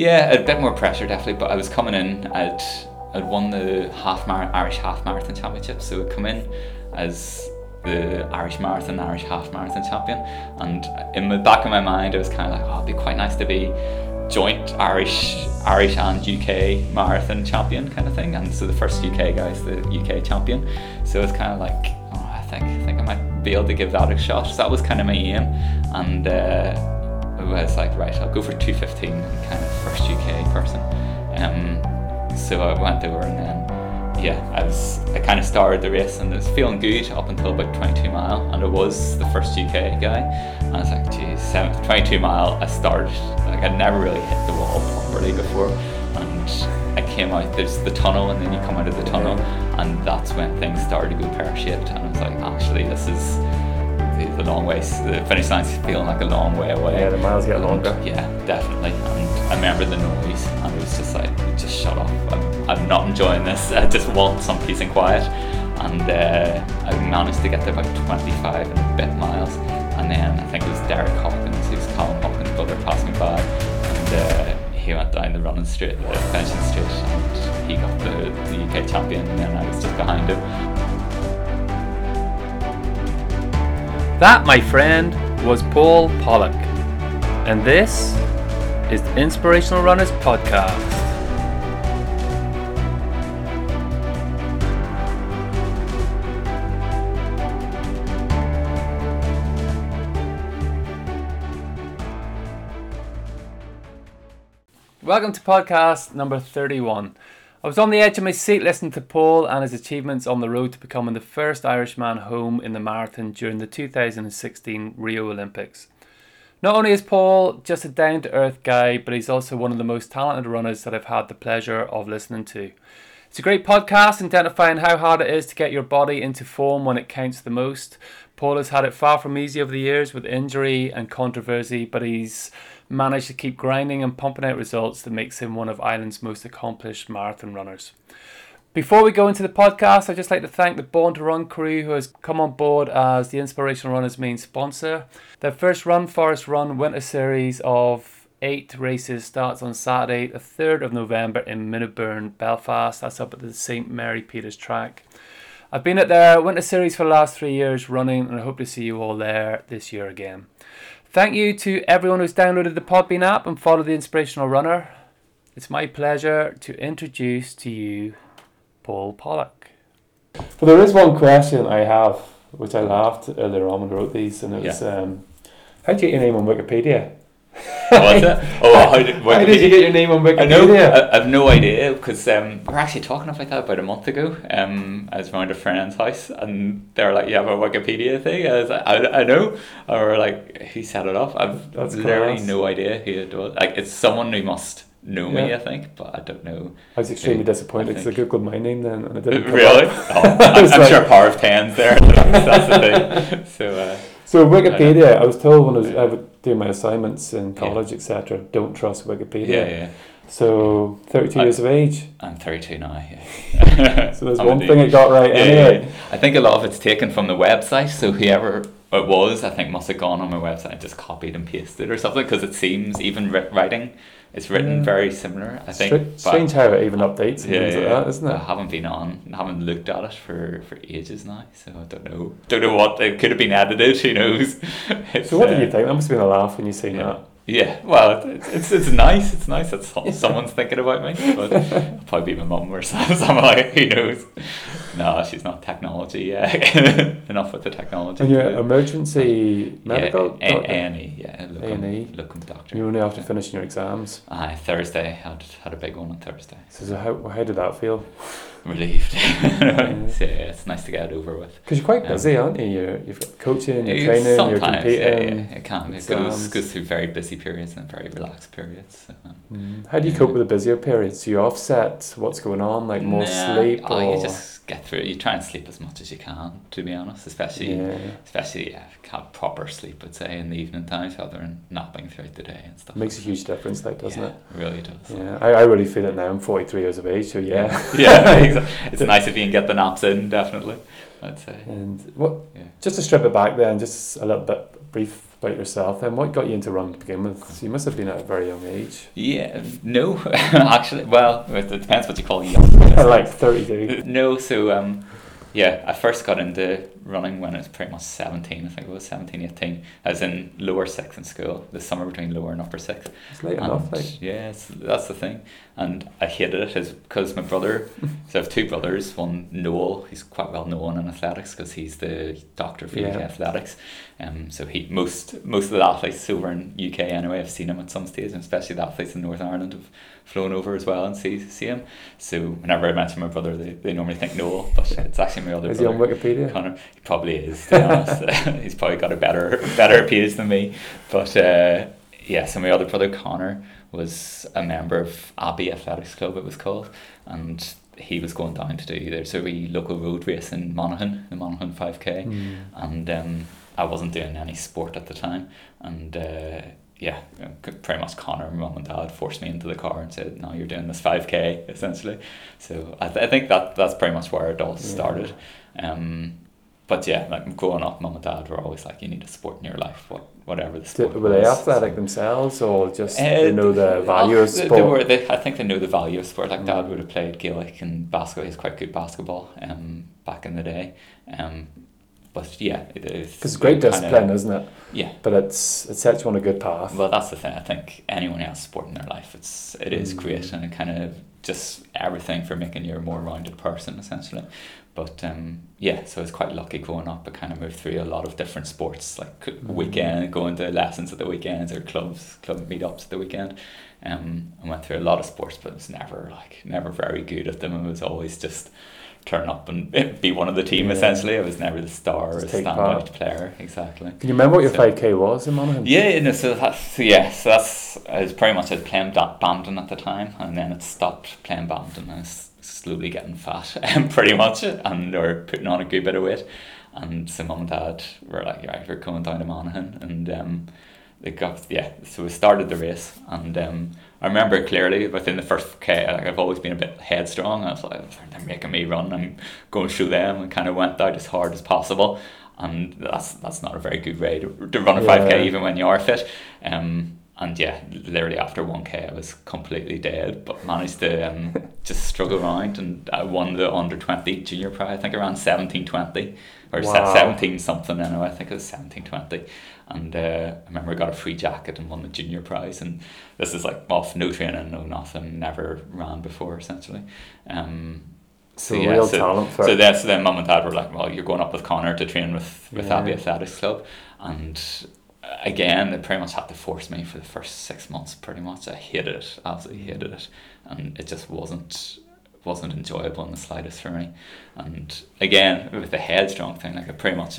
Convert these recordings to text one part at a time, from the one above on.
Yeah, a bit more pressure definitely, but I was coming in. I'd I'd won the half mar- Irish half marathon championship, so I'd come in as the Irish marathon, Irish half marathon champion, and in the back of my mind, I was kind of like, oh, it'd be quite nice to be joint Irish, Irish and UK marathon champion kind of thing. And so the first UK guy is the UK champion. So it's kind of like, oh, I think I think I might be able to give that a shot. So that was kind of my aim, and uh, I was like, right, I'll go for 215, kind of first UK person. Um, so I went over and then yeah, I was I kind of started the race and it was feeling good up until about 22 mile, and it was the first UK guy. And I was like, geez, 22 mile. I started like I'd never really hit the wall properly before, and I came out. There's the tunnel, and then you come out of the tunnel, and that's when things started to go pear shaped. And I was like, actually, this is the long way. The finish line's feeling like a long way away. Yeah, the miles get longer. Yeah, definitely. And I remember the noise, and it was just like, just shut up. I'm, I'm not enjoying this. I just want some peace and quiet. And uh, I managed to get to about 25 and a bit miles. And then I think it was Derek Hawkins, who's Callum Hawkins' brother, passed me by. And uh, he went down the running straight, the finishing straight, and he got the, the UK champion. And then I was just behind him. That, my friend, was Paul Pollock. And this is the Inspirational Runners Podcast. Welcome to podcast number 31. I was on the edge of my seat listening to Paul and his achievements on the road to becoming the first Irishman home in the marathon during the 2016 Rio Olympics. Not only is Paul just a down to earth guy, but he's also one of the most talented runners that I've had the pleasure of listening to. It's a great podcast identifying how hard it is to get your body into form when it counts the most. Paul has had it far from easy over the years with injury and controversy, but he's managed to keep grinding and pumping out results that makes him one of Ireland's most accomplished marathon runners. Before we go into the podcast, I'd just like to thank the Born to Run crew who has come on board as the Inspirational Runners main sponsor. Their first Run Forest Run winter series of eight races starts on Saturday, the 3rd of November in Minnowburn, Belfast. That's up at the St. Mary Peters track. I've been at their winter series for the last three years running, and I hope to see you all there this year again. Thank you to everyone who's downloaded the Podbean app and followed the Inspirational Runner. It's my pleasure to introduce to you Paul Pollock. But there is one question I have, which I laughed earlier on when I wrote these, and it was, Yeah. um, how did you get your name on Wikipedia? What's that? Oh, how did, How did you get your name on I know. Wikipedia? I, I've no idea because um, we were actually talking about that about a month ago. Um, I was around a friend's house and they were like, "You have a Wikipedia thing?" I was like, "I, I know." Or we're like, "Who set it off?" I've That's literally class. no idea who it was. Like, it's someone who must know me, I think, but I don't know. I was extremely I disappointed because I think- googled my name then and it didn't Really? Oh, I I'm, I'm like- sure power of tens there. That's the thing. So. Uh, So Wikipedia, I was told when I was. I would do my assignments in college, etc. Don't trust Wikipedia. yeah, yeah. So thirty-two I- years of age. I'm 32 now. Yeah. So there's I'm one thing it got right Yeah, anyway. yeah. I think a lot of it's taken from the website. So whoever it was, I think, must have gone on my website and just copied and pasted or something because it seems even writing, it's written Yeah. very similar. I think. Str- strange how it even updates and yeah, things like that, isn't it? I haven't been on, haven't looked at it for, for ages now, so I don't know. Don't know what it could have been edited. Who knows? It's, So what uh, did you think? That must have been a laugh when you seen that. Yeah, well, it's, it's, it's nice. It's nice that someone's thinking about me, but it'll probably be my mum or. Someone like who knows? No, she's not technology. Yeah, uh, enough with the technology. And your Yeah. emergency medical yeah, doctor? A and E, yeah, locum, A&E. locum doctor. You only after finishing your exams. Aye, Thursday I had had a big one on Thursday. So, so how, how did that feel? Relieved. so, yeah, it's nice to get it over with. Because you're quite busy, aren't you? You're, you've got coaching, you're training, you're competing. Yeah, it can. It goes goes through very busy periods and very relaxed periods. So, um, Mm. How do you cope with the busier periods? Do you offset what's going on, like more Nah, sleep? Oh, or... get through it. You try and sleep as much as you can, to be honest. Especially, yeah. especially yeah, have proper sleep. I'd say in the evening times rather than napping throughout the day and stuff. Makes a huge difference, though, doesn't yeah, it? really does. Yeah, I, I really feel it now. I'm 43 years of age, so yeah. yeah, exactly. It's nice if you can get the naps in, definitely. I'd say. And what? Yeah. Just to strip it back, then, just a little bit brief about yourself. Then, what got you into running to begin with? So you must have been at a very young age, Yeah, no, actually, well, it depends what you call young. like thirty-two. No, so um, yeah, I first got into running when I was pretty much 17, I think it was 17, 18. I was in lower six in school, the summer between lower and upper six. It's late And enough. Like, yeah, it's, that's the thing. And I hated it is because my brother, so I have two brothers, one Noel, he's quite well known in athletics because he's the doctor for UK athletics. Um, so he most most of the athletes over in UK anyway, I've seen him at some stage, and especially the athletes in Northern Ireland have flown over as well and see see him. So whenever I mention my brother, they, they normally think Noel, but it's actually my other brother. is he on. Wikipedia? Connor, he probably is. To be honest, he's probably got a better better page than me. But uh, yeah, so my other brother Connor was a member of Abbey Athletics Club. It was called, and he was going down to do there's a wee local road race in Monaghan, the Monaghan Five K, Mm. and um, I wasn't doing any sport at the time, and. Uh, yeah, pretty much Connor, mum and dad forced me into the car and said, "No, you're doing this five k essentially." So I, th- I think that that's pretty much where it all started. Um, but yeah, like growing up, mum and dad were always like, "You need a sport in your life, what whatever the Did, sport." were they was." athletic themselves, or just Uh, they know the value oh, of sport? They were, they, I think they know the value of sport. Like dad Mm. would have played Gaelic and basketball. He's quite good basketball. Um, back in the day. Um, but yeah, it is. Because it's great discipline, isn't it? Yeah. But it's it sets you on a good path. Well, that's the thing. I think anyone has sport in their life, it's it is Mm. great and it kind of just everything for making you a more rounded person essentially. But um, yeah, so I was quite lucky growing up. I kind of moved through a lot of different sports, like Mm. weekend, going to lessons at the weekends or clubs, club meetups at the weekend. Um, I went through a lot of sports, but I was never like never very good at them. It was always just turn up and be one of the team Yeah. essentially. I was never the star or Just take standout part. player exactly. Can you remember what your So- five k was in Monaghan? Yeah, no, so that's yeah, so that's I was pretty much I was playing ba- badminton at the time, and then it stopped playing badminton. and I was slowly getting fat, um, pretty much, and or putting on a good bit of weight. And so mum and dad were like, "Right, we're coming down to Monaghan," and um, they got yeah. So we started the race, and um, I remember clearly within the first K, like I've always been a bit headstrong. I was like, "They're making me run. I'm going through them," and kind of went out as hard as possible. And that's that's not a very good way to, to run a 5K even when you are fit. Um, and yeah, literally after one k, I was completely dead, but managed to um, just struggle around, and I won the under twenty junior prize. I think around seventeen twenty or se- Wow. seventeen something. Anyway, I think it was seventeen twenty. And uh, I remember I got a free jacket and won the junior prize. And this is like off no training, no nothing, never ran before essentially. Um, So real talent for so then, so then mum and dad were like, well, you're going up with Connor to train with, with Yeah. Abbey Athletics Club. And uh, again, they pretty much had to force me for the first six months, pretty much. I hated it, absolutely hated it. And it just wasn't wasn't enjoyable in the slightest for me. And again, with the headstrong thing, like I pretty much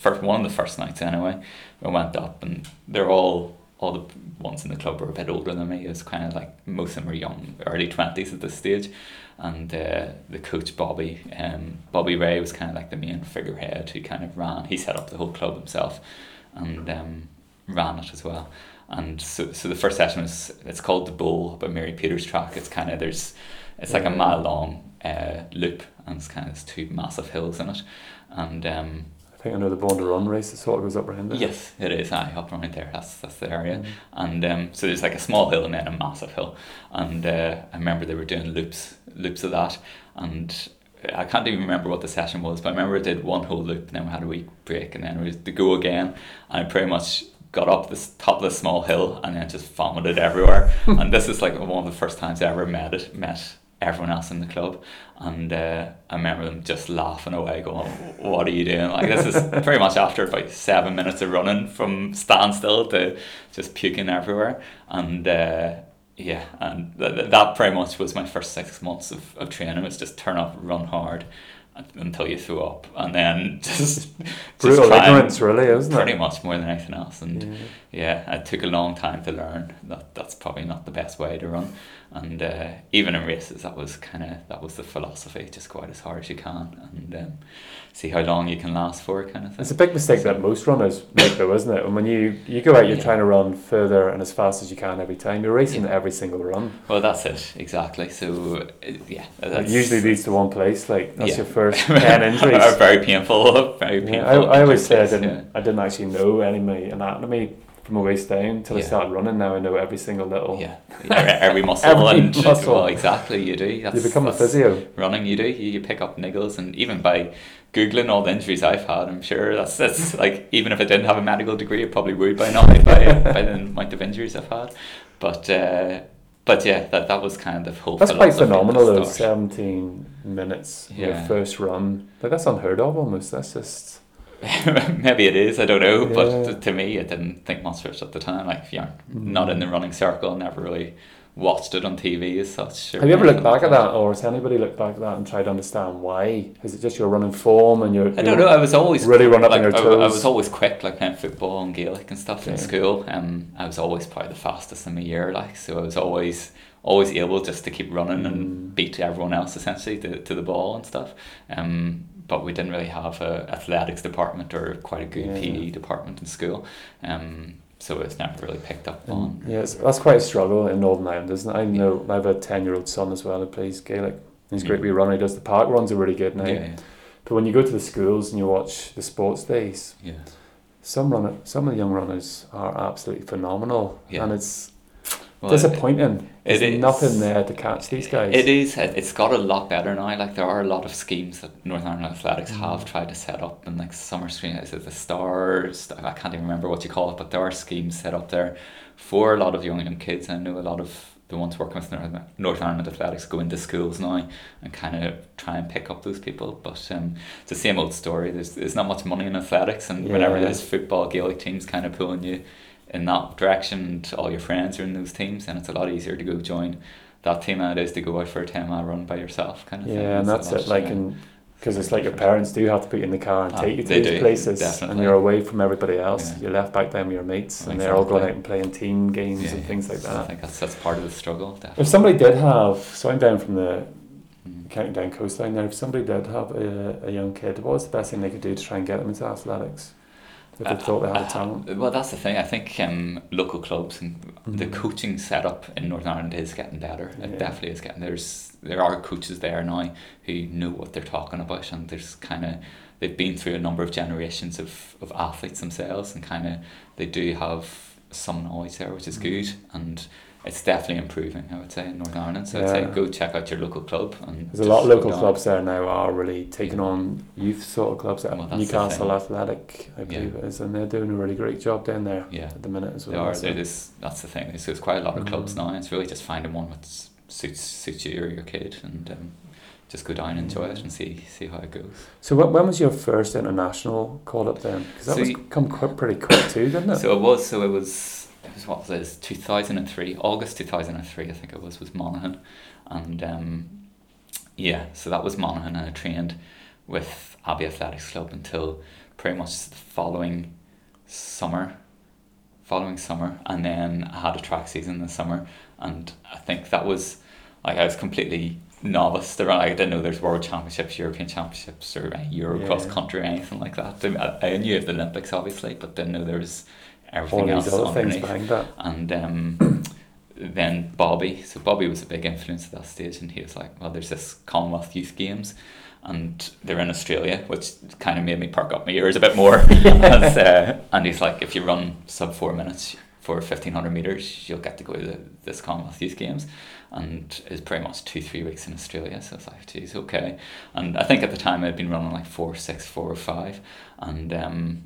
first one of the first nights anyway, I went up and they're all all the ones in the club were a bit older than me. It was kind of like most of them were young, early twenties at this stage, and uh, the coach Bobby, um, Bobby Ray was kind of like the main figurehead who kind of ran. He set up the whole club himself, and um, ran it as well. And so, so the first session was it's called the Bowl by Mary Peters track. It's kind of there's it's like a mile long uh, loop, and it's kind of there's two massive hills in it, and um, I think I know the Born to Run race. It sort of goes up around there. Yes, it is. I up around there. That's that's the area. Mm. And um, so there's like a small hill and then a massive hill. And uh, I remember they were doing loops, loops of that. And I can't even remember what the session was, but I remember I did one whole loop, and then we had a week break, and then it was to go again. And I pretty much got up this top of the small hill and then just vomited everywhere. and this is like one of the first times I ever met it, met everyone else in the club. And uh, I remember them just laughing away, going, "What are you doing?" Like this is pretty much after about seven minutes of running from standstill to just puking everywhere. And uh, yeah, and th- th- that pretty much was my first six months of, of training. Was just turn up, run hard until you threw up, and then just just Brutal and- ignorance, really, isn't pretty it? much more than anything else. And Yeah. yeah, it took a long time to learn that that's probably not the best way to run. And uh, even in races, that was kind of that was the philosophy: just go out as hard as you can and um, see how long you can last for, kind of thing. It's a big mistake that most runners make, though, isn't it? And when you, you go out, you're Yeah. trying to run further and as fast as you can every time. You're racing Yeah. every single run. Well, that's it exactly. So uh, yeah, It usually leads to one place. Like that's Yeah. your first ten injuries. are very painful. Very painful. Yeah, I, I always say I didn't, I didn't actually know any of my anatomy from my waist down until I Yeah. started running. Now I know every single little. Yeah. Every, muscle Every and muscle. well, exactly. You do. That's, You become a physio. Running, you do. You, you pick up niggles, and even by googling all the injuries I've had, I'm sure that's that's like even if I didn't have a medical degree, I probably would by now by, by the amount of injuries I've had. But uh, but yeah, that that was kind of whole. That's quite philosophy at the phenomenal. Those seventeen minutes your Yeah. first run. Like that's unheard of almost. That's just Maybe it is, I don't know, Yeah. but to me, I didn't think much of it at the time. Like, if you're not in the running circle, never really watched it on TV as such. Have you ever looked back at that, or has anybody looked back at that and tried to understand why? Is it just your running form and your? I don't know. I was always Really run up like, on your I- I, was always quick, like playing football and Gaelic and stuff in school. Um, I was always probably the fastest in my year, like so. I was always always able just to keep running Mm. and beat everyone else essentially to, to the ball and stuff. Um, but we didn't really have a athletics department or quite a good Yeah. PE department in school. Um, so it's never really picked up on. And, yeah, it's, that's quite a struggle in Northern Ireland, isn't it? I know I have a ten-year-old son as well who plays Gaelic. He's a great Mm. wee runner. He does the park runs are really good now. Yeah, yeah, But when you go to the schools and you watch the sports days, yeah. some runner, some of the young runners are absolutely phenomenal, Yeah. and it's Well, disappointing. it There's is. nothing there to catch these guys. It is. It's got a lot better now. Like there are a lot of schemes that Northern Ireland Athletics Mm. have tried to set up, and like summer screen is it the stars? I can't even remember what you call it, but there are schemes set up there for a lot of young young kids. I know a lot of the ones working with Northern, Northern Ireland Athletics go into schools now and kind of try and pick up those people. But um, it's the same old story. There's there's not much money in athletics, and whenever Yeah. there's football, Gaelic teams kind of pulling you in that direction, and all your friends are in those teams, and it's a lot easier to go join that team than it is to go out for a 10 mile run by yourself kind of thing. Yeah, and that's it. Like, in because it's like your parents do have to put you in the car and Ah, take you to these places, and you're away from everybody else. Yeah. You're left back there with your mates, and they're all going out and playing team games yeah, and things like that. I think that's, that's part of the struggle, definitely. If somebody did have, so I'm down from the Mm. County Down coastline there. If somebody did have a, a young kid, what was the best thing they could do to try and get them into athletics? If they Uh, thought they had uh, a talent. Well, that's the thing. I think um, local clubs and the Mhm. coaching setup in Northern Ireland is getting better. It definitely is getting. There's there are coaches there now who know what they're talking about, and there's kind of they've been through a number of generations of, of athletes themselves, and kind of they do have some knowledge there, which is Mhm. good, and it's definitely improving. I would say in Northern Ireland. So I'd say go check out your local club. And There's a lot of local clubs there now are really taking Yeah. on youth sort of clubs. Well, Newcastle. Athletic, I Yeah. believe it is, and they're doing a really great job down there Yeah. at the minute as well. They are. so- It is. That's the thing. There's, there's quite a lot of clubs Mhm. now. It's really just finding one that suits suits you or your kid, and um, just go down and enjoy it and see see how it goes. So when, when was your first international call up then? Because that So was come quick, pretty quick too, didn't it? So it was. So it was. It was what was it? Two thousand and three. August two thousand and three. I think it was. Was Monaghan, and um, yeah. So that was Monaghan, and I trained with Abbey Athletics Club until pretty much the following summer. Following summer, and then I had a track season in the summer, and I think that was like I was completely novice to run. I didn't know there's world championships, European championships, or uh, Euro Yeah. cross country or anything like that. I, I knew of the Olympics obviously, but didn't know there was everything else underneath. And um, then Bobby, so Bobby was a big influence at that stage, and he was like, "Well, there's this Commonwealth Youth Games." And they're in Australia, which kind of made me perk up my ears a bit more. As, uh, and he's like, if you run sub four minutes for fifteen hundred meters, you'll get to go to the, this Commonwealth Youth Games, and it's pretty much two three weeks in Australia. So it's like, geez, okay. And I think at the time I'd been running like four six four or five, and um,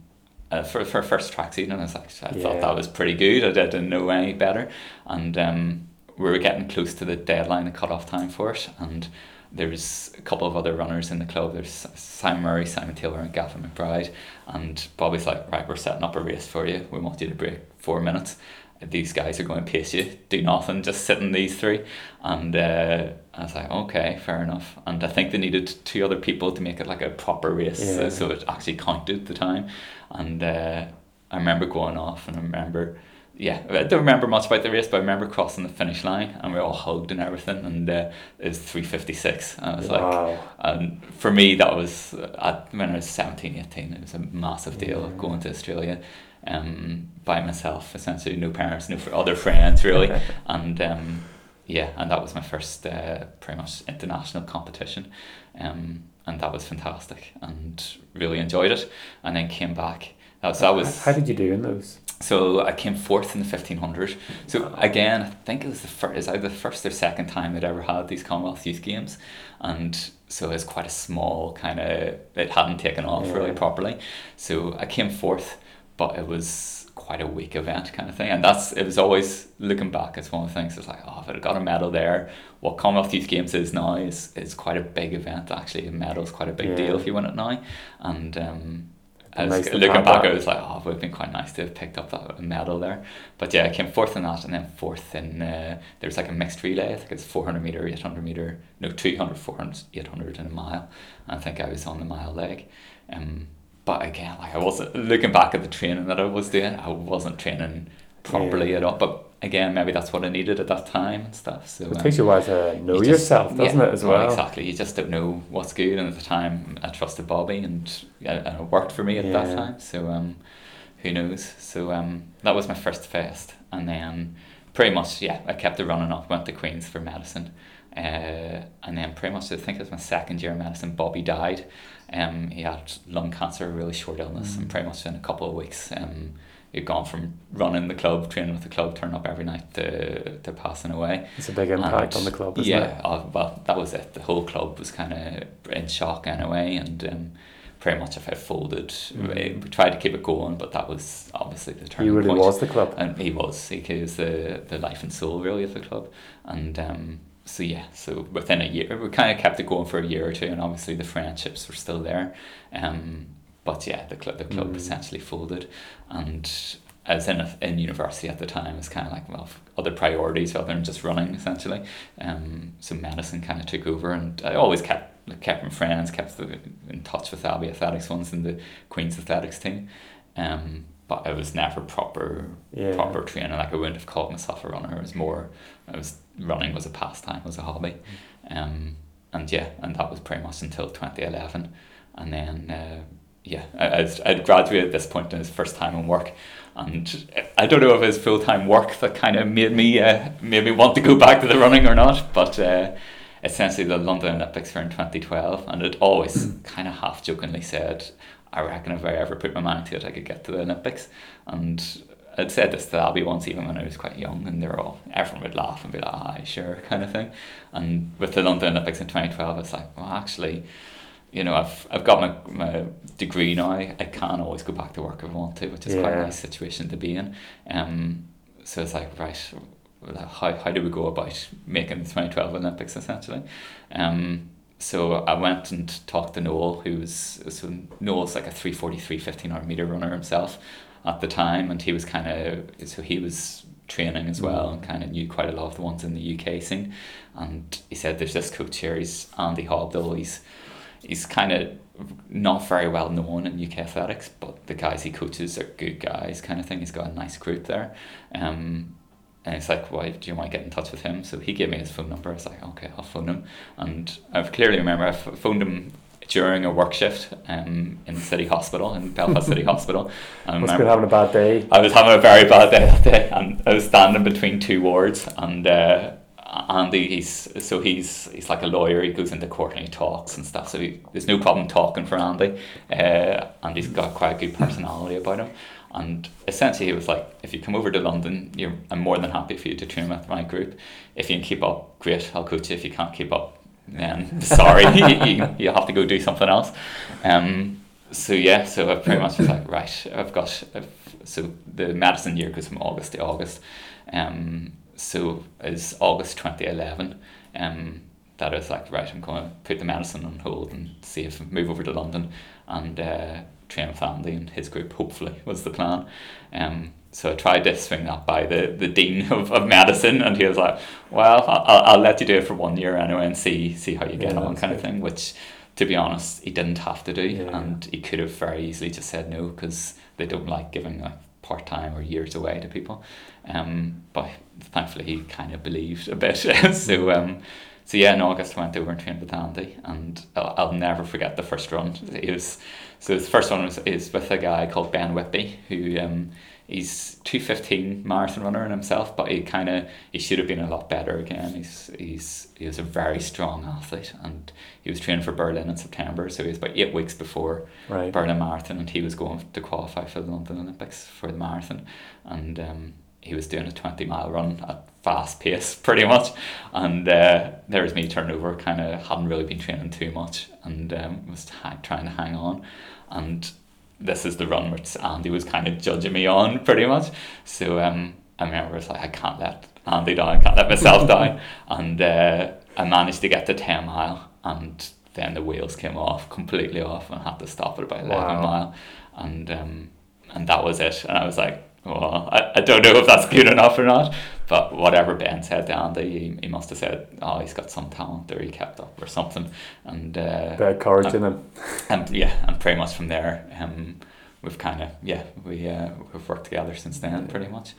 uh, for for first track season, I was like, I Yeah. thought that was pretty good. I didn't know any better, and um, we were getting close to the deadline, the cut off time for it, and there's a couple of other runners in the club. There's Simon Murray, Simon Taylor, and Gavin McBride. And Bobby's like, right, we're setting up a race for you. We want you to break four minutes. These guys are going to pace you. Do nothing, just sit in these three. And uh, I was like, okay, fair enough. And I think they needed two other people to make it like a proper race, Yeah. so, it actually counted the time. And uh, I remember going off, and I remember yeah, I don't remember much about the race, but I remember crossing the finish line and we all hugged and everything, and uh, it was three fifty six. And I was like, wow. and for me, that was at, when I was 17, 18, it was a massive deal Yeah. going to Australia um, by myself, essentially, no parents, no other friends, really. and um, yeah, and that was my first uh, pretty much international competition. Um, and that was fantastic and really enjoyed it. And then came back. Uh, so that was How did you do in those? so I came fourth in the fifteen hundred. So again, I think it was the first, is either the first or second time they'd ever had these Commonwealth Youth Games, and so it was quite a small kind of. It hadn't taken off really properly, so I came fourth, but it was quite a weak event kind of thing, and that's it was always looking back. It's one of the things. It's like oh, if I'd got a medal there, what Commonwealth Youth Games is now is is quite a big event. Actually, a medal's quite a big Yeah. deal if you win it now, and. Um, I was Nice looking back. I was like, oh, it would have been quite nice to have picked up that medal there. But yeah, I came fourth in that, and then fourth in uh, there was like a mixed relay. I think it's four hundred meter, eight hundred meter, no 200, 400, 800 in a mile. And I think I was on the mile leg. Um, but again, like I wasn't looking back at the training that I was doing. I wasn't training properly Yeah. at all. But again, maybe that's what I needed at that time and stuff. So It um, takes you a while to know you just- yourself, doesn't yeah, it, as oh, well? exactly. You just don't know what's good, and at the time, I trusted Bobby, and, and it worked for me at Yeah. that time. So, um, who knows? So, um, that was my first fest, and then pretty much, yeah, I kept it running up. Went to Queens for medicine, uh, and then pretty much, I think it was my second year of medicine. Bobby died. Um, he had lung cancer, a really short illness, Mm. and pretty much in a couple of weeks, um, he'd gone from running the club, training with the club, turning up every night to, to passing away. It's a big impact And, on the club, isn't yeah, it? uh, well, that was it. The whole club was kind of in shock anyway, and um, pretty much if it folded, Mm. we tried to keep it going, but that was obviously the turning. He turning really point. was the club. And he was. He was the, the life and soul, really, of the club. And um, so, yeah, so within a year, we kind of kept it going for a year or two, and obviously the friendships were still there. Um, but yeah, the club, the club Mm. essentially folded. And I was in, a, in university at the time, it's kind of like, well, other priorities other than just running, essentially. Um, so medicine kind of took over, and I always kept like, kept my friends, kept the, in touch with Abbey Athletics ones and the Queen's Athletics team. Um, but it was never proper Yeah. proper training. Like I wouldn't have called myself a runner. It was more, I was running was a pastime, was a hobby, um, and yeah, and that was pretty much until twenty eleven, and then uh, yeah, I I'd graduated at this point in his first time in work, and I don't know if it was full time work that kind of made me uh, made me want to go back to the running or not, but. Uh, Essentially, the London Olympics were in 2012, and it always kind of half jokingly said, I reckon if I ever put my mind to it, I could get to the Olympics. And I'd said this to the Abbey once, even when I was quite young, and they were all, everyone would laugh and be like, aye, sure, kind of thing. And with the London Olympics in 2012, it's like, well, actually, you know, I've, I've got my, my degree now, I can always go back to work if I want to, which is quite a nice situation to be in. Um, so it's like, right, how, how do we go about making the 2012 Olympics essentially? Um, so I went and talked to Noel, who was so Noel's like a 343 1500 meter runner himself at the time, and he was kind of so he was training as well and kind of knew quite a lot of the ones in the UK scene. And he said, "There's this coach here. He's Andy Hobdell. He's he's kind of not very well known in UK athletics, but the guys he coaches are good guys, kind of thing. He's got a nice group there." Um, and it's like, why do you want to get in touch with him? So he gave me his phone number. I was like, okay, I'll phone him. And I clearly remember I phoned him during a work shift um, in City Hospital, in Belfast City Hospital. I Must have been having a bad day. I was having a very bad day that day, and I was standing between two wards, and uh, Andy, he's so he's he's like a lawyer. He goes into court and he talks and stuff. So he, there's no problem talking for Andy, uh, and he's got quite a good personality about him. And essentially, he was like, if you come over to London, you're, I'm more than happy for you to train with my group. If you can keep up, great, I'll coach you. If you can't keep up, then sorry, you, you, you have to go do something else. Um, so yeah, so I pretty much was like, right, I've got, I've, so the medicine year goes from August to August. Um, so is August 2011. Um, that is like, right, I'm going to put the medicine on hold and see if I move over to London and uh, train with Andy and his group, hopefully, was the plan. Um, so I tried to swing that by the, the dean of, of medicine, and he was like, "Well, I'll, I'll let you do it for one year anyway, and see see how you get Yeah, on," kind of thing. Which, to be honest, he didn't have to do, Yeah. and he could have very easily just said no because they don't like giving like part time or years away to people. Um, but thankfully, he kind of believed a bit. so um, so yeah, in August I went over and trained with Andy, and I'll, I'll never forget the first run. It was so the first one was is with a guy called Ben Whitby, who um, he's two fifteen marathon runner in himself, but he kind of he should have been a lot better again. He's he's he was a very strong athlete, and he was training for Berlin in September, so he was about eight weeks before Right. Berlin Marathon, and he was going to qualify for the London Olympics for the marathon, and um, he was doing a twenty mile run at fast pace, pretty much, and uh, there was me turning over, kind of hadn't really been training too much, and um, was ha- trying to hang on, and this is the run which Andy was kind of judging me on, pretty much. So um, I remember it's like I can't let Andy down, I can't let myself down, and uh, I managed to get to ten mile, and then the wheels came off completely off, and I had to stop at about eleven Wow. mile, and um, and that was it. And I was like, well, I, I don't know if that's good enough or not, but whatever Ben said to Andy, he, he must have said, oh, he's got some talent or he kept up or something, and. Uh, Bit of courage in him. and yeah, and pretty much from there, um, we've kind of yeah, we uh, we've worked together since then, pretty much.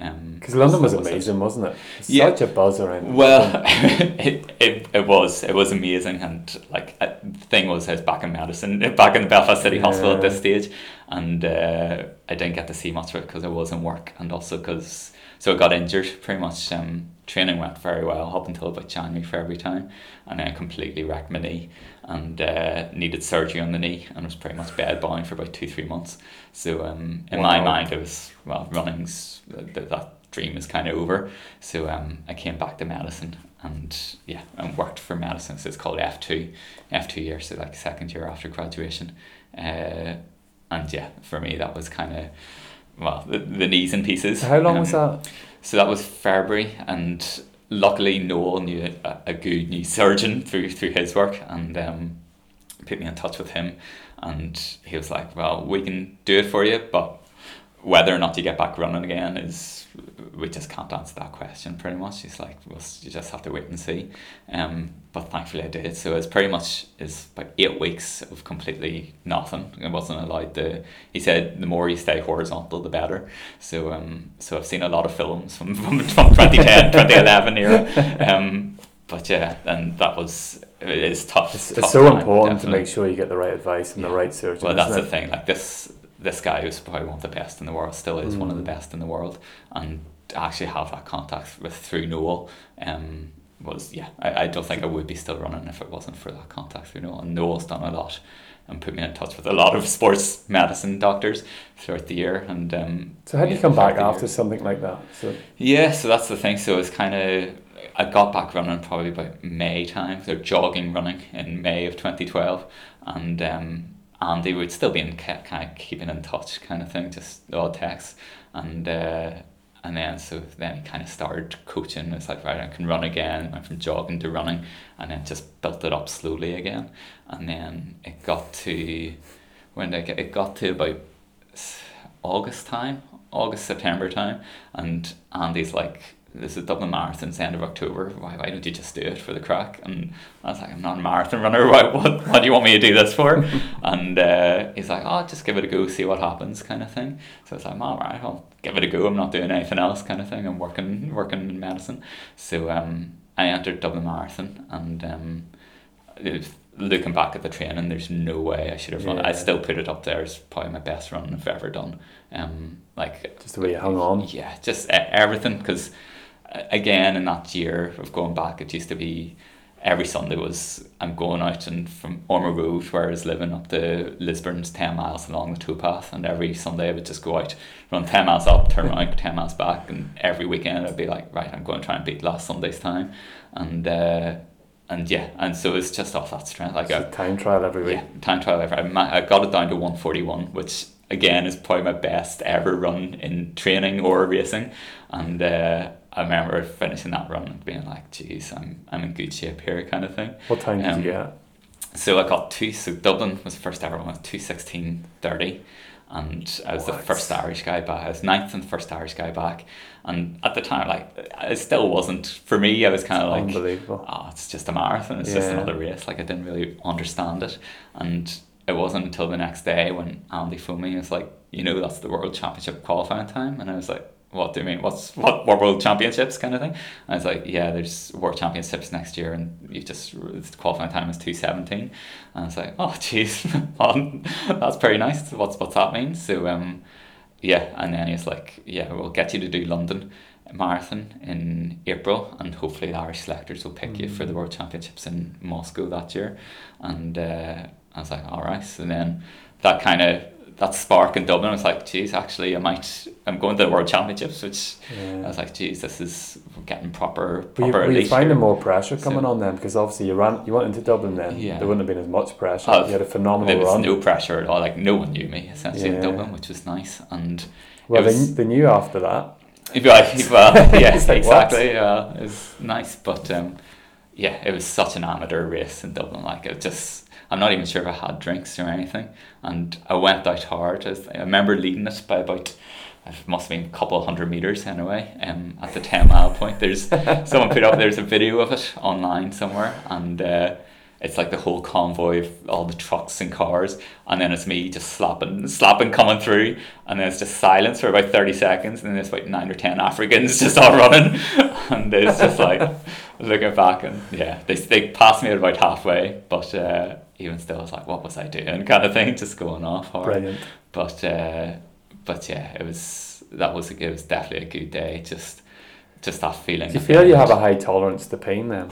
Um, Because London so was it. amazing, wasn't it? Yeah. Such a buzz around. Well, it, it, it was it was amazing, and like uh, the thing was, I was back in Madison, back in the Belfast City Hospital at this stage, and uh, I didn't get to see much of it because I was in work, and also because so I got injured. Pretty much, um, training went very well up until about January, February time, and then I completely wrecked my knee, and uh, needed surgery on the knee, and was pretty much bed bound for about two three months. So um, in my mind, it was well, running's that, that dream is kind of over. So um, I came back to medicine and yeah, and worked for medicine. So it's called F two, F two year, so like second year after graduation. Uh, and yeah, for me that was kind of well the, the knees and pieces. So how long was Um, that? So that was February, and luckily Noel knew a, a good knee surgeon through through his work, and um, put me in touch with him, and he was like, "Well, we can do it for you, but whether or not you get back running again is we just can't answer that question pretty much. He's like well you just have to wait and see. Um but thankfully I did. So it's pretty much is about eight weeks of completely nothing. I wasn't allowed to he said the more you stay horizontal the better. So um so I've seen a lot of films from from, from 2010 2011 era. Um but yeah and that was it is tough It's, tough it's so time, important definitely. to make sure you get the right advice from the right surgeon. Well, that's the it? thing. Like this, this guy who's probably one of the best in the world, still is one of the Mm. best in the world, and to actually have that contact with through Noel, um, was yeah. I, I don't think I would be still running if it wasn't for that contact through Noel. And Noel's done a lot, and put me in touch with a lot of sports medicine doctors throughout the year. And um, So how do you yeah, come back after year. something like that? So Yeah, so that's the thing. So it's kind of I got back running probably about May time. So jogging running in May of twenty twelve, and um, Andy would still be in kind of keeping in touch, kind of thing, just odd texts, and uh, and then so then he kind of started coaching. It's like right, I can run again. Went from jogging to running, and then just built it up slowly again, and then it got to when I get it got to about August time, August September time, and Andy's like, "This is Dublin Marathon's the end of October. Why why don't you just do it for the crack?" And I was like, "I'm not a marathon runner. Why what what do you want me to do this for?" and uh, he's like, "Oh, just give it a go, see what happens," kind of thing. So it's like, "All right, I'll give it a go. I'm not doing anything else," kind of thing. I'm working working in medicine, so um, I entered Dublin Marathon and um, looking back at the training, there's no way I should have run. I still put it up there as probably my best run I've ever done. Um, like just the way you hung on. yeah, just everything. Because again, in that year of going back, it used to be every Sunday was I'm going out and from Ormeau Road where I was living up to Lisburn's ten miles along the towpath, and every Sunday I would just go out, run ten miles up, turn around, ten miles back, and every weekend I'd be like, right, I'm going to try and beat last Sunday's time, and uh, and yeah, and so it's just off that strength. Like It's a time trial every week. yeah, time trial every. I, I got it down to 141, which again is probably my best ever run in training or racing. And uh, I remember finishing that run and being like, geez, I'm, I'm in good shape here, kind of thing. What time did Um, you get? So I got two, so Dublin was the first ever one, was 216.30. And I was the first Irish guy back. I was ninth and the first Irish guy back. And at the time, like, it still wasn't, for me, I was kind of like, Unbelievable. oh, it's just a marathon. It's just another race. Like I didn't really understand it, and it wasn't until the next day when Andy. He was like, you know, that's the World Championship qualifying time, and I was like, what do you mean? What's what? What World Championships kind of thing? And I was like, yeah, there's World Championships next year, and you just the qualifying time is two seventeen, and I was like, oh, jeez, that's pretty nice. What's what's that mean? So um. yeah, and then he's like, yeah, we'll get you to do London marathon in April, and hopefully the Irish selectors will pick you for the World Championships in Moscow that year. And uh, I was like, all right. So then that kind of that spark in Dublin I was like, geez, actually, I might. I'm going to the World Championships, which Yeah. I was like, geez, this is getting proper Were you, were you finding more pressure coming So- on them? Because obviously you ran, you went into Dublin then. Yeah. There wouldn't have been as much pressure. Oh, you had a phenomenal There was run. no pressure at all. Like no one knew me essentially Yeah. in Dublin, which was nice. And well, was- they, they knew after that. You'd like, well, yeah, It's like, exactly. Yeah, it was nice, but um, yeah, it was such an amateur race in Dublin. Like it just, I'm not even sure if I had drinks or anything, and I went out hard. I, was- I remember leading it by about. It must have been a couple of hundred meters anyway. Um, at the ten mile point, there's someone put up. There's a video of it online somewhere, and uh, it's like the whole convoy of all the trucks and cars, and then it's me just slapping, slapping coming through, and then it's just silence for about thirty seconds, and then there's about nine or ten Africans just all running, and it's just like looking back, and yeah, they they passed me at about halfway, but uh, even still, was like, what was I doing, kind of thing, just going off hard. Brilliant. But uh, but yeah, it was that was it was definitely a good day. Just just that feeling. Do you feel you have a high tolerance to pain then?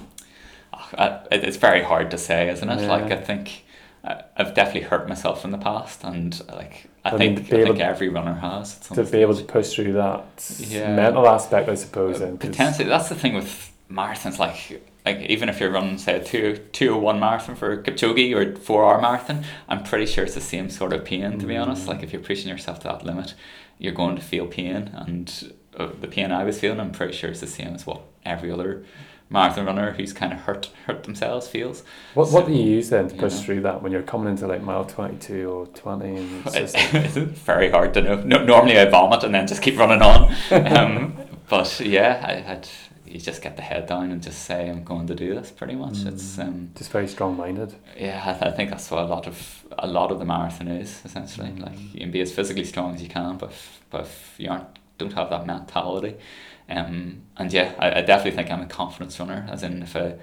uh, it- it's very hard to say, isn't it? Yeah. Like I think uh, I've definitely hurt myself in the past, and like I, I think be I think every runner has. To be able to push through that Yeah. mental aspect, I suppose. 'cause- potentially that's the thing with marathons. Like like even if you're running say a two two oh one marathon for Kipchoge or four hour marathon, I'm pretty sure it's the same sort of pain. To be honest, Mm. like if you're pushing yourself to that limit, you're going to feel pain, and uh, the pain I was feeling, I'm pretty sure it's the same as what every other marathon runner who's kind of hurt hurt themselves feels. What, what do you use then to you push know. through that when you're coming into like mile 22 or 20? And it's It's, just, it's very hard to know. No, normally I vomit and then just keep running on. Um, but yeah, I had you just get the head down and just say I'm going to do this. Pretty much, it's um, just very strong minded. yeah. I, I think that's what a lot of a lot of the marathon is essentially. Mm. Like you can be as physically strong as you can, but if, but if you aren't don't have that mentality, um, and yeah, I, I definitely think I'm a confidence runner. As in, if I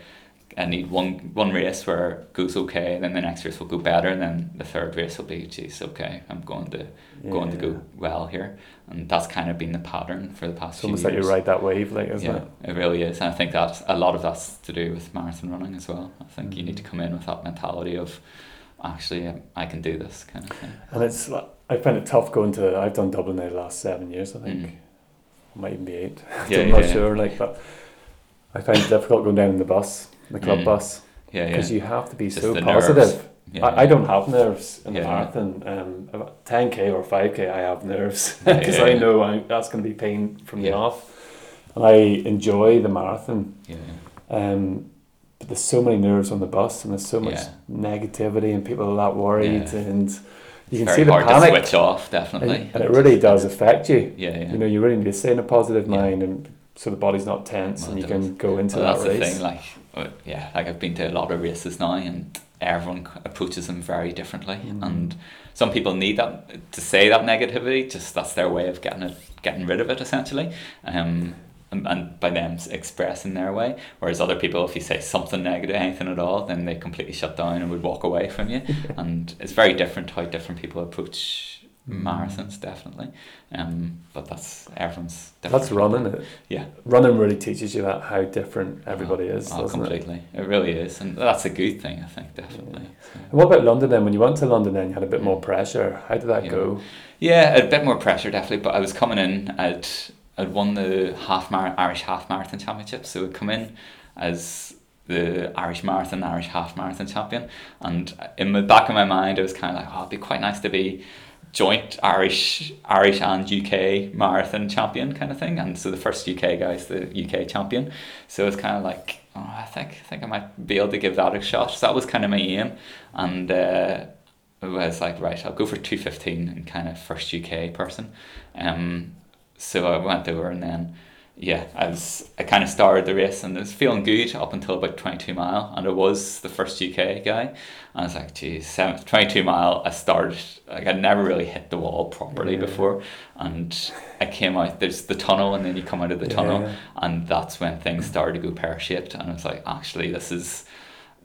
I need one one race where it goes okay, then the next race will go better, and then the third race will be, geez, okay, I'm going to going to go well here, and that's kind of been the pattern for the past few years. It's almost like you ride that wave, like, isn't yeah, it? it really is, and I think that a lot of that's to do with marathon running as well. I think you need to come in with that mentality of, actually, I can do this kind of thing. And it's like, I find it tough going to, I've done Dublin now the last seven years, I think. Mm. Might even be eight. Yeah, I'm yeah, not yeah. sure, like, but I find it difficult going down in the bus, the club Mm. bus, Yeah, yeah. because you have to be Just so positive. nerves. Yeah. I, I don't have nerves in the Yeah, yeah. marathon. Um, 10k or 5k, I have nerves because yeah, I know I, that's going to be pain from the off. And I enjoy the marathon, Yeah, um, but there's so many nerves on the bus, and there's so much negativity, and people are that worried, Yeah. and you can Very see the hard panic, to switch off, definitely. and, and it really does affect you. Yeah, yeah. You know, you really need to stay in a positive mind, and so the body's not tense, Well, and you can go into Well, that that's the thing. Like, uh, yeah, like I've been to a lot of races now, and everyone approaches them very differently. Mm. And some people need that to say that negativity. Just that's their way of getting it, getting rid of it, essentially. Um, and, and by them expressing their way. Whereas other people, if you say something negative, anything at all, then they completely shut down and would walk away from you. and it's very different how different people approach. Marathons, definitely. Um, but that's everyone's different. That's running it. Yeah. Running really teaches you that how different everybody is, Oh, doesn't it? It? really is, and that's a good thing. I think definitely. So- And what about London then? When you went to London, then you had a bit more Mm. pressure. How did that Yeah. go? Yeah, a bit more pressure definitely. But I was coming in. I'd I'd won the half mar- Irish half marathon championship, so I'd come in as the Irish marathon, Irish half marathon champion. And in the back of my mind, it was kind of like, oh, it'd be quite nice to be joint Irish Irish and UK marathon champion kind of thing. And so the first UK guy is the UK champion. So it's kind of like, oh, I think I think I might be able to give that a shot. So that was kind of my aim, and. Uh, I was like, right, I'll go for 215 and kind of first UK person. Um, so I went over and then, yeah, I was, I kind of started the race and it was feeling good up until about 22 mile and I was the first UK guy. I was like, geez, seven, 22 mile, I started, like I'd never really hit the wall properly Yeah. before. And I came out, there's the tunnel and then you come out of the tunnel and that's when things started to go pear-shaped and I was like, actually, this is,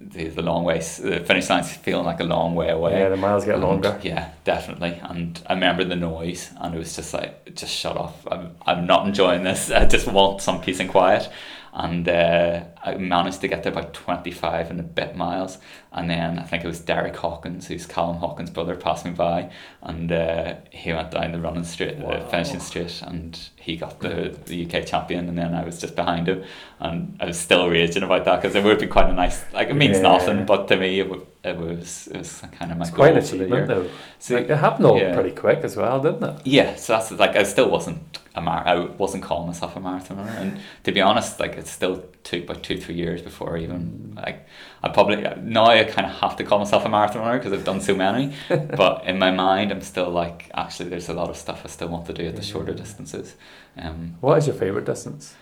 the, the long way, the finish line's feeling like a long way away. Yeah, the miles get And, longer. Yeah, definitely. And I remember the noise, and it was just like, just shut off. I'm, I'm not enjoying this. I just want some peace and quiet. And uh, I managed to get there about 25 and a bit miles. And then I think it was Derek Hawkins, who's Callum Hawkins' brother, passed me by. And uh, he went down the running straight, Wow. the finishing straight, and he got the, the UK champion. And then I was just behind him. And I was still raging about that because it would be quite a nice, like, it means Yeah. nothing, but to me, it, it was it was kind of my It's quite an goal for the achievement, though. So, like, it happened all yeah. pretty quick as well, didn't it? yeah, so that's like I still wasn't a mar- I wasn't calling myself a marathoner, and to be honest, like it still took about two three years before I even like I probably now I kind of have to call myself a marathoner because I've done so many, but in my mind I'm still like actually there's a lot of stuff I still want to do at the shorter distances. Um, What is your favourite distance?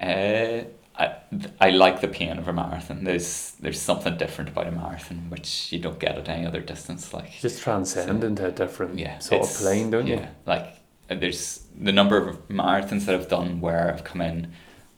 uh, I, I like the pain of a marathon. There's there's something different about a marathon which you don't get at any other distance. Like You just transcend So- into a different yeah, sort of plane, don't you? yeah, you? Like there's the number of marathons that I've done where I've come in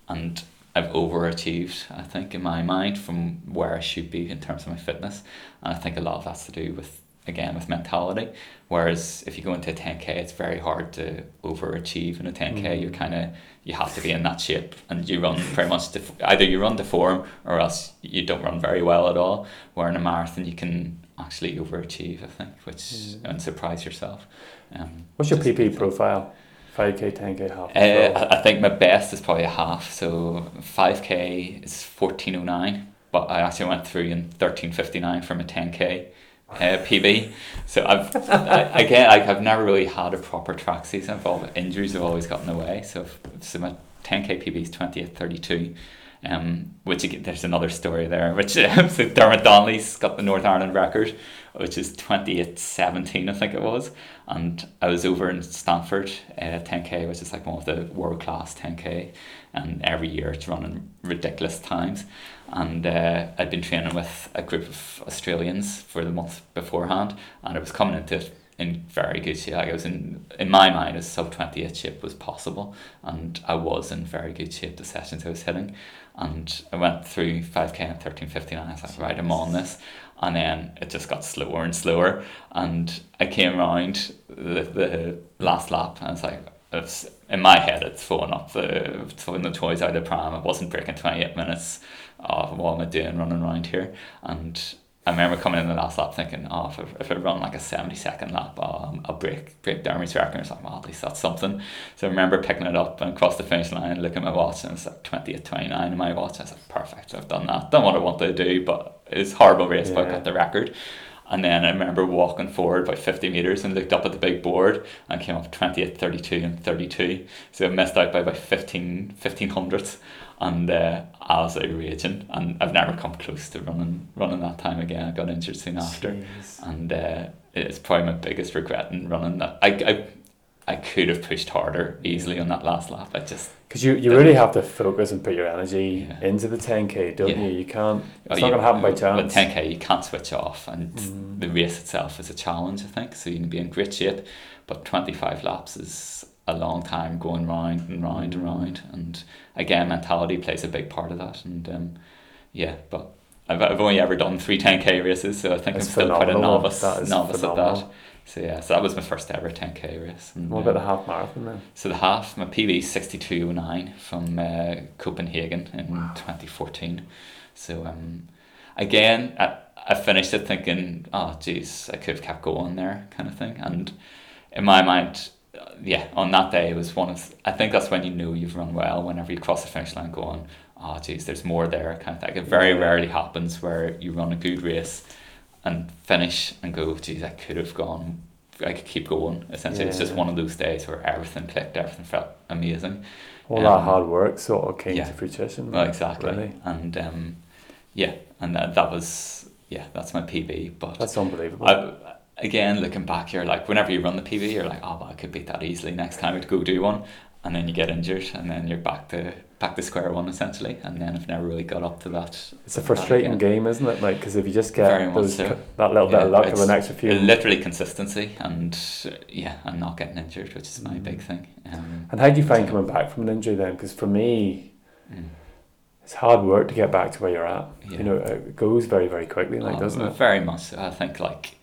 and I've overachieved. I think in my mind from where I should be in terms of my fitness, and I think a lot of that's to do with again with mentality. Whereas if you go into a ten k, it's very hard to overachieve in a ten k. Mm. You're kind of you have to be in that shape, and you run pretty much to, either you run to form or else you don't run very well at all. Where in a marathon you can actually overachieve, I think, which Mm. and surprise yourself. Um, What's your PB profile? 5k, 10k, half. Uh, I think my best is probably a half. So five k is fourteen oh nine, but I actually went through in thirteen fifty nine from a ten k. Uh, PB, so I've I, again like I've never really had a proper track season. I've all injuries have always gotten in the way. So so my ten k PB is twenty eight thirty two, um, which again, there's another story there. Which so Dermot Donnelly's got the North Ireland record, which is twenty eight seventeen I think it was, and I was over in Stanford, uh, ten k, which is like one of the world class ten k, and every year it's running ridiculous times, and uh, I'd been training with a group of Australians for the month beforehand, and I was coming into it in very good shape. Like I was in in my mind, a sub twenty eight shape was possible, and I was in very good shape. The sessions I was hitting, and I went through five k and thirteen fifty nine. I was like, right, I'm on this, and then it just got slower and slower, and I came around the, the last lap, and I was like. It's, in my head, it's throwing up the throwing the toys out of the pram. I wasn't breaking twenty eight minutes. Oh, what am I doing running around here? And I remember coming in the last lap thinking, oh, if I, if I run like a 70 second lap, oh, I'll break break Dermot's record. It's like, well, at least that's something. So I remember picking it up and across the finish line, looking at my watch, and it's like 20 at 29 in my watch. I was like, perfect, so I've done that. Done what I wanted to do, but it's horrible race, but I Yeah. got the record. And then I remember walking forward about 50 metres and looked up at the big board and came up 28, 32 and 32. So I missed out by about 15, 15 hundredths and uh, I was like raging and I've never come close to running running that time again. I got injured soon after Jeez. and uh, it's probably my biggest regret in running that. I, I, I could have pushed harder easily on that last lap. I just Because you, you really have to focus and put your energy Yeah. into the 10k, don't Yeah. you? You can't, it's Oh, not you- going to happen by With chance. 10k, you can't switch off, and Mm. the race itself is a challenge, I think. So you can be in great shape, but 25 laps is a long time going round and round and round. And again, mentality plays a big part of that. And um, yeah, but I've, I've only ever done three 10k races, so I think That's I'm still quite a novice, novice at that. So yeah, so that was my first ever 10k race. And, What about um, the half marathon then? so the half, my PB is 62.09 from uh, Copenhagen in 2014. So um, again, I, I finished it thinking, oh geez, I could have kept going there kind of thing. And in my mind, yeah, on that day it was one of, I think that's when you know you've run well, whenever you cross the finish line going, oh geez, there's more there kind of thing. It very rarely happens where you run a good race and finish and go, geez, I could have gone I could keep going. Essentially, it's just one of those days where everything clicked, everything felt amazing. All um, that hard work sort of came yeah. to fruition. Well, exactly. Really. And um, yeah, and that, that was yeah, that's my PB. But That's unbelievable. I, again, looking back, you're like, whenever you run the PB, you're like, oh, well, I could beat that easily next time I'd go do one, and then you get injured, and then you're back to back to square one essentially, and then I've never really got up to that. it's a frustrating game, isn't it? Like, because if you just get those, so. that little bit of Yeah, luck of an extra few. Literally consistency, and yeah, and not getting injured, which is my Mm. big thing. Um, And how do you find coming back from an injury then? Because for me, mm. it's hard work to get back to where you're at. Yeah. You know, it goes very very quickly, like Oh, doesn't it? Very much. I think like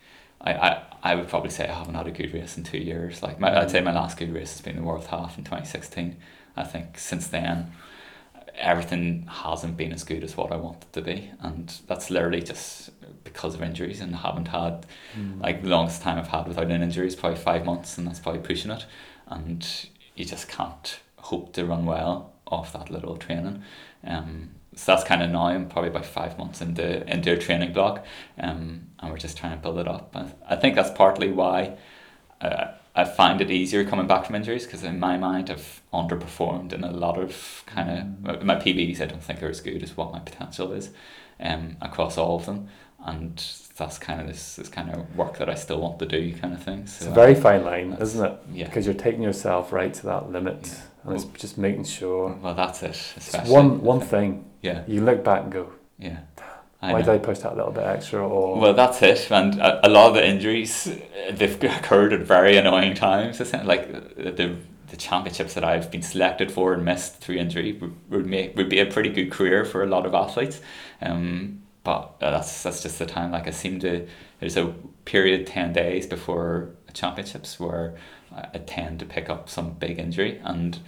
I, I, I would probably say I haven't had a good race in two years. Like my, I'd say my last good race has been the World Half in twenty sixteen. I think since then everything hasn't been as good as what I wanted to be, and that's literally just because of injuries and I haven't had Mm. like the longest time I've had without an injury is probably five months, and that's probably pushing it. And you just can't hope to run well off that little training. Um, so that's kind of now. I'm probably about five months into into a training block, um, and we're just trying to build it up. I, I think that's partly why. Uh, I find it easier coming back from injuries because in my mind I've underperformed in a lot of kind of my PBs. I don't think are as good as what my potential is, um, across all of them, and that's kind of this, this kind of work that I still want to do, kind of thing. It's a very fine line, isn't it? yeah. Because you're taking yourself right to that limit, Yeah. and it's just making sure. Well, that's it. It's Especially one one thing. Yeah, You look back and go, yeah. why did I push that a little bit extra? Or Well, that's it, and a, a lot of the injuries they've occurred at very annoying times. Like the the championships that I've been selected for and missed through injury would, would make would be a pretty good career for a lot of athletes. Um, but uh, that's that's just the time. Like I seem to there's a period ten days before championships where I I tend to pick up some big injury, and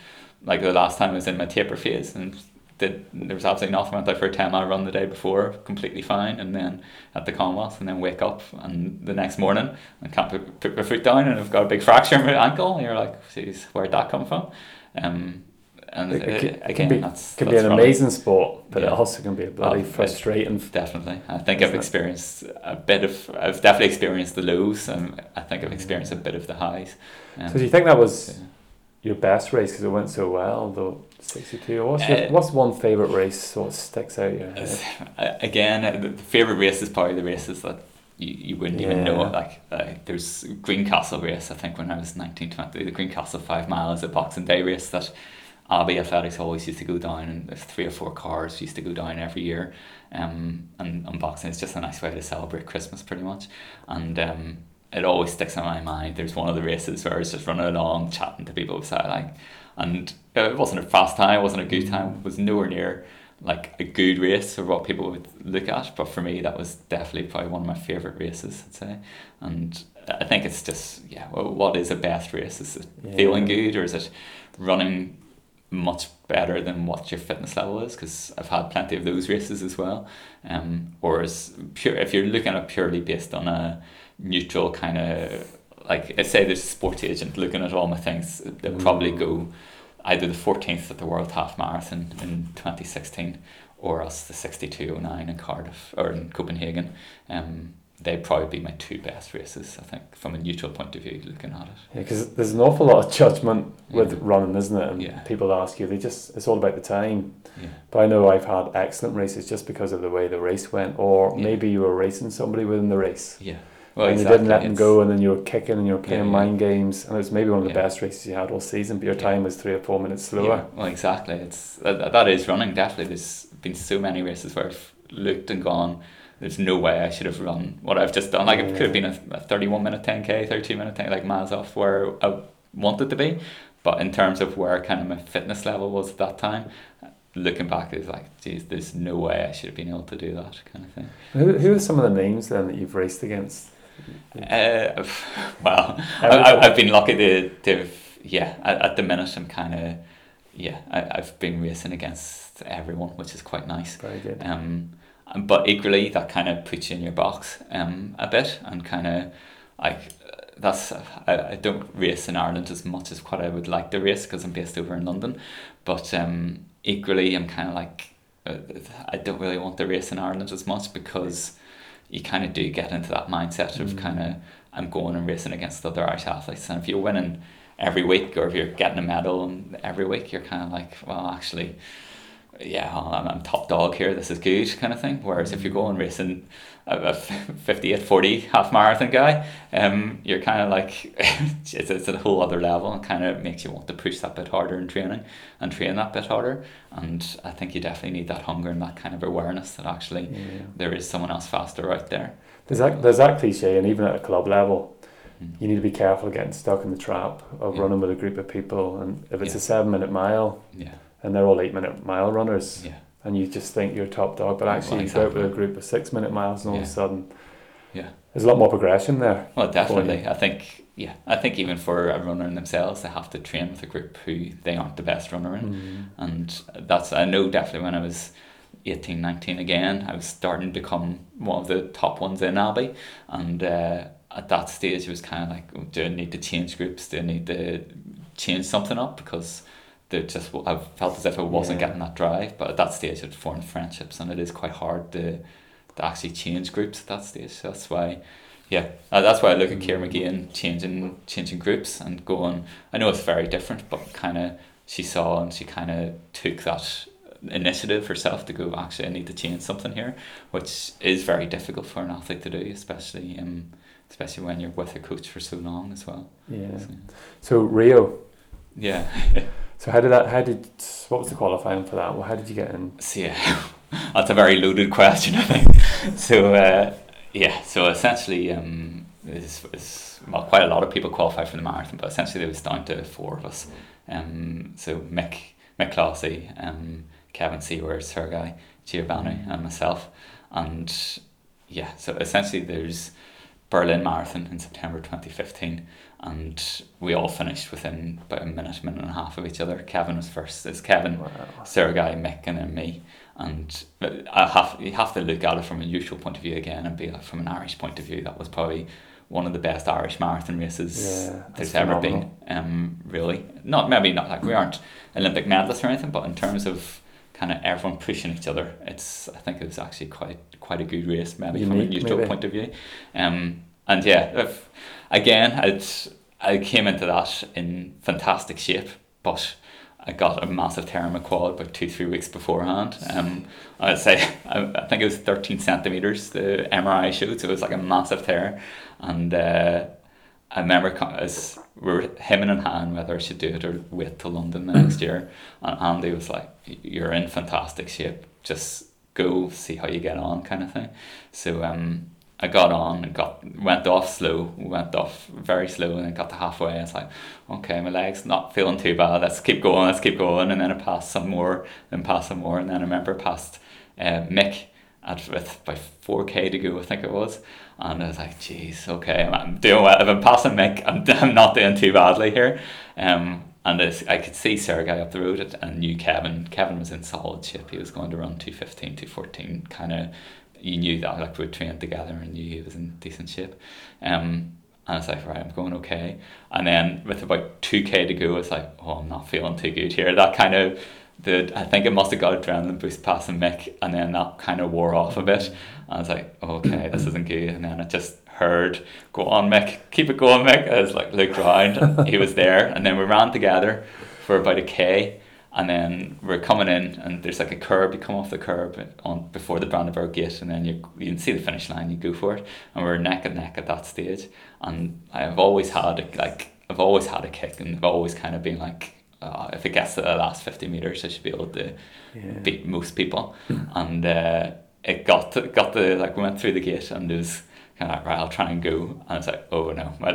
like the last time I was in my taper phase and did there was absolutely nothing. Went out for a ten mile run the day before, completely fine, and then at the Commonwealth, and then wake up and the next morning and can't put, put my foot down, and I've got a big fracture in my ankle. And you're like, geez, where'd that come from? Um, and it, it, it, can be, that's, can that's be an amazing sport, but yeah. it also can be a bloody oh, well, frustrating. definitely, I think I've experienced a bit of. I've definitely experienced the lows, and I think I've mm. experienced a bit of the highs. Um, so, do you think that um, was yeah. your best race because it went so well, though? 62. What's, your, uh, what's one favourite race? What sticks out your head? Again, uh, the favourite race is probably the races that you, you wouldn't yeah. even know. Like, there's there's Greencastle race, I think, when I was 19, 20, the Greencastle 5 miles, a Boxing Day race that Abbey Athletics always used to go down, and three or four cars used to go down every year. Um, and, and boxing is just a nice way to celebrate Christmas, pretty much. And um, it always sticks in my mind. There's one of the races where I was just running along, chatting to people so like, and it wasn't a fast time, it wasn't a good time, it was nowhere near like a good race or what people would look at. But for me, that was definitely probably one of my favorite races, I'd say. And I think it's just yeah, well, what is a best race? Is it Yeah. feeling good or is it running much better than what your fitness level is? Because I've had plenty of those races as well. Um, or is pure if you're looking at purely based on a neutral kind of like say there's a sports agent looking at all my things, they'll probably Mm. go either the 14th at the World Half Marathon in 2016 or else the 6209 in Cardiff or in Copenhagen. Um, they'd probably be my two best races, I think, from a neutral point of view, looking at it. Yeah, because there's an awful lot of judgment with Yeah. running, isn't it? And Yeah. people ask you, they just it's all about the time. Yeah. But I know I've had excellent races just because of the way the race went, or Yeah. maybe you were racing somebody within the race. Yeah. Well, and exactly. you didn't let them it's- go, and then you were kicking and you were playing Yeah, yeah. mind games, and it was maybe one of the Yeah. best races you had all season. But your time was three or four minutes slower. Yeah, well, exactly. It's that, that is running. Definitely, there's been so many races where I've looked and gone. There's no way I should have run what I've just done. Like it could have been a, a thirty-one minute ten k, thirty-two minute ten, like miles off where I wanted to be. But in terms of where kind of my fitness level was at that time, looking back, it's like, geez, there's no way I should have been able to do that kind of thing. Who, who are some of the names then that you've raced against? Uh, well, I, I've been lucky to, to yeah, at, at the minute I'm kind of, yeah, I, I've been racing against everyone, which is quite nice. Very good. Um, but equally, that kind of puts you in your box um, a bit and kind of like that's I, I don't race in Ireland as much as what I would like to race because I'm based over in London, but um, equally I'm kind of like uh, I don't really want to race in Ireland as much because you kind of do get into that mindset of Mm. kind of I'm going and racing against other Irish athletes, and if you're winning every week or if you're getting a medal every week, you're kind of like, well, actually, yeah, I'm, I'm top dog here. This is good, kind of thing. Whereas if you're going racing a, a 58, 40 half marathon guy, um, you're kind of like it's, it's a whole other level and kind of makes you want to push that bit harder in training and train that bit harder. And I think you definitely need that hunger and that kind of awareness that actually Yeah. there is someone else faster out there. There's that, there's that cliche, and even at a club level, Mm. you need to be careful getting stuck in the trap of Yeah. running with a group of people. And if it's Yeah. a seven minute mile Yeah, and they're all eight minute mile runners, yeah, and you just think you're top dog, but actually Well, you go out with a group of six minute miles, and all of a sudden, Yeah. there's a lot more progression there. Well, definitely. I think yeah, I think even for a runner in themselves, they have to train with a group who they aren't the best runner in, Mm. and that's I know definitely when I was 18, 19 again, I was starting to become one of the top ones in Abbey, and uh, at that stage it was kind of like, oh, do I need to change groups? Do I need to change something up because there just I felt as if I wasn't Yeah. getting that drive, but at that stage I'd formed friendships, and it is quite hard to to actually change groups at that stage. So that's why. Yeah, uh, that's why I look at Ciara Mageean and changing changing groups and going. I know it's very different, but kind of she saw and she kind of took that initiative herself to go. Actually, I need to change something here, which is very difficult for an athlete to do, especially um, especially when you're with a coach for so long as well. Yeah. So, So Rio. yeah, So how did that? How did? What was the qualifying for that? Well, how did you get in? so yeah, that's a very loaded question. I think so. Uh, yeah, so essentially, um, well, quite a lot of people qualify for the marathon, but essentially it was down to four of us. Um, so Mick Mick Clohisey, um, Kevin Seaward, Sergei Ciobanu, and myself, and yeah, so essentially there's Berlin Marathon in September twenty fifteen, and we all finished within about a minute, minute and a half of each other. Kevin was first. It's Kevin, Wow. Sergei, Mick, and then me. And I have you have to look at it from a neutral point of view again, and be like, from an Irish point of view. That was probably one of the best Irish marathon races Yeah, there's that's ever been. Um, really, not maybe not like we aren't Olympic medalists or anything, but in terms of kind of everyone pushing each other, it's I think it was actually quite quite a good race, maybe from a Unique, neutral maybe. point of view. Um, and yeah, if, again, it's I came into that in fantastic shape, but I got a massive tear in my quad about two three weeks beforehand. Um, I'd say I, I think it was thirteen centimeters. The MRI showed, so it was like a massive tear, and uh, I remember as we were him and in hand whether I should do it or wait till London the next year. And Andy was like, "You're in fantastic shape. Just go see how you get on," kind of thing. So um, I got on and got went off slow, went off very slow, and then got to halfway. It's like, okay, my legs not feeling too bad. Let's keep going. Let's keep going. And then I passed some more, and passed some more, and then I remember I passed uh, Mick at with by four k to go. I think it was. And I was like, geez, okay, I'm, I'm doing well. If I'm passing Mick, I'm, I'm not doing too badly here. Um, and I could see Sergei up the road and knew Kevin. Kevin was in solid shape. He was going to run 215, 214, kind of, you knew that, like we trained together and knew he was in decent shape. Um, and I was like, right, I'm going okay. And then with about 2k to go, it's like, oh, I'm not feeling too good here. That kind of, the, I think it must have got adrenaline boost passing Mick, and then that kind of wore off a bit. I was like, okay, this isn't good. And then I just heard, go on, Mick, keep it going, Mick. I was like, looked around, and he was there. And then we ran together for about a K. And then we're coming in, and there's like a curb. You come off the curb on before the Brandenburg Gate, and then you you can see the finish line. You go for it, and we're neck and neck at that stage. And I've always had a, like I've always had a kick, and I've always kind of been like, uh, if it gets to the last fifty meters, I should be able to Yeah. beat most people. and uh, it got to, got the like we went through the gate and it was kind of like right I'll try and go. And it's like oh no. My,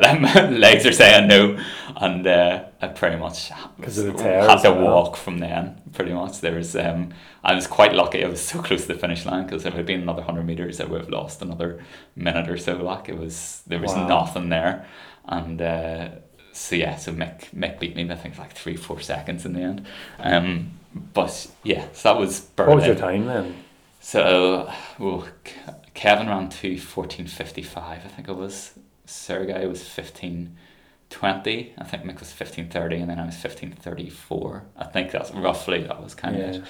legs are saying no. And uh, I pretty much 'Cause of the tear had to walk from then pretty much. There was um I was quite lucky. I was so close to the finish line because if it had been another 100 meters I would have lost another minute or so like it was there was Wow. nothing there. And uh, so yeah so Mick, Mick beat me I think like three four seconds in the end. Um, but yeah so that was Berlin. What was your time then? So, well, K- Kevin ran to fourteen fifty five. I think it was. Sergey was fifteen twenty. I think Mick was fifteen thirty, and then I was fifteen thirty four. I think that's roughly that was kind of it.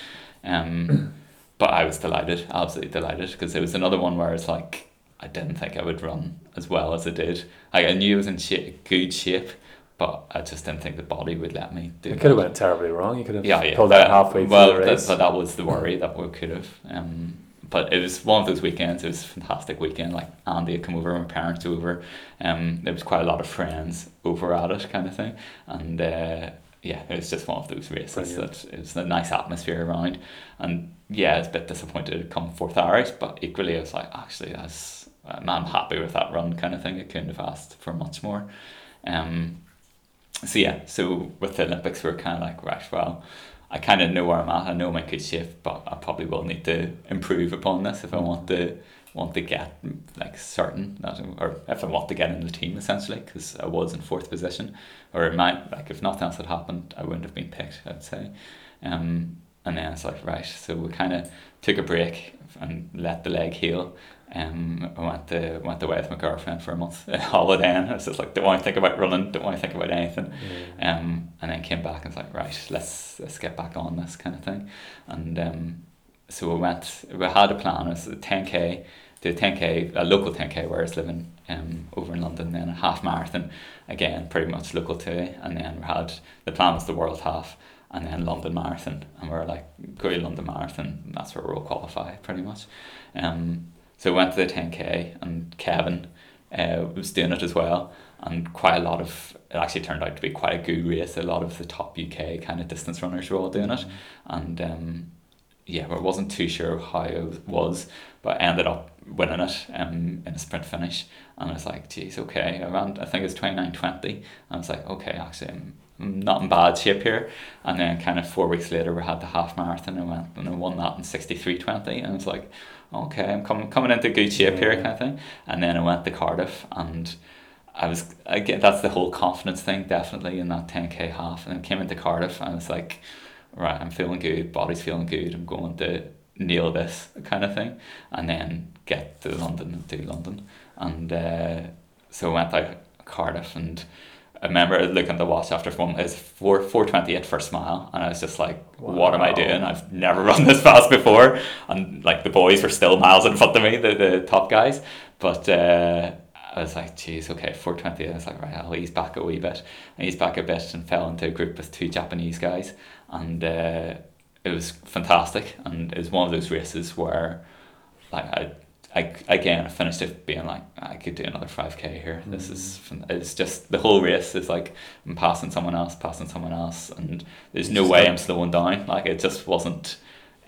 Um, but I was delighted, absolutely delighted, because it was another one where it's like I didn't think I would run as well as I did. Like, I knew I was in shape, good shape, but I just didn't think the body would let me do. It that. could have went terribly wrong. You could have Yeah, yeah. pulled out halfway well, through the that- but that was the worry that we could have. Um, but it was one of those weekends. It was a fantastic weekend. Like Andy had come over, my parents over. Um, there was quite a lot of friends over at it, kind of thing. And uh, yeah, it was just one of those races Brilliant. that it was a nice atmosphere around. And yeah, I was a bit disappointed to come fourth Irish, but equally I was like, actually, that's I'm I'm happy with that run, kind of thing. I couldn't have asked for much more. Um, so yeah, so with the Olympics, we are kind of like, right, well, I kind of know where I'm at. I know in good shape, but I probably will need to improve upon this if I want to want to get like certain that or if I want to get in the team essentially because I was in fourth position or it might like if nothing else had happened I wouldn't have been picked I'd say um, and then it's like right so we kind of took a break and let the leg heal um, I went to went away with my girlfriend for a month holiday and I was just like don't want to think about running don't want to think about anything. Yeah. um, and then came back and was like right let's let's get back on this kind of thing. And um, so we went we had a plan. It was a 10k do a 10k a local 10k where I was living um, over in London then a half marathon again pretty much local to and then we had the plan was the world half and then London Marathon. And we are like go to London Marathon. That's where we'll qualify pretty much. Um, so we went to the 10k and Kevin uh, was doing it as well. And quite a lot of it actually turned out to be quite a good race. A lot of the top UK kind of distance runners were all doing it. And um, yeah I wasn't too sure how it was but I ended up winning it um, in a sprint finish. And I was like geez okay. I ran I think it was 29 20 and I was like okay actually I'm, not in bad shape here. And then kind of four weeks later we had the half marathon and went and I won that in 63 20 and I was like okay I'm coming coming into good shape here kind of thing. And then I went to Cardiff and I was again that's the whole confidence thing definitely in that 10k half. And then came into Cardiff and I was like right I'm feeling good body's feeling good I'm going to nail this kind of thing. And then get to London and do London. And uh, so I went out Cardiff and I remember looking at the watch after one it's four four twenty eight first mile and I was just like what am I doing? I've never run this fast before. And like the boys were still miles in front of me the, the top guys. But uh, I was like geez okay 420 I was like right I'll ease back a wee bit. I eased back a bit and fell into a group with two Japanese guys. And uh, it was fantastic. And it was one of those races where like I I, again, I finished it being like, I could do another 5k here. This is, it's just the whole race is like, I'm passing someone else, passing someone else, and there's no way like- I'm slowing down. Like, it just wasn't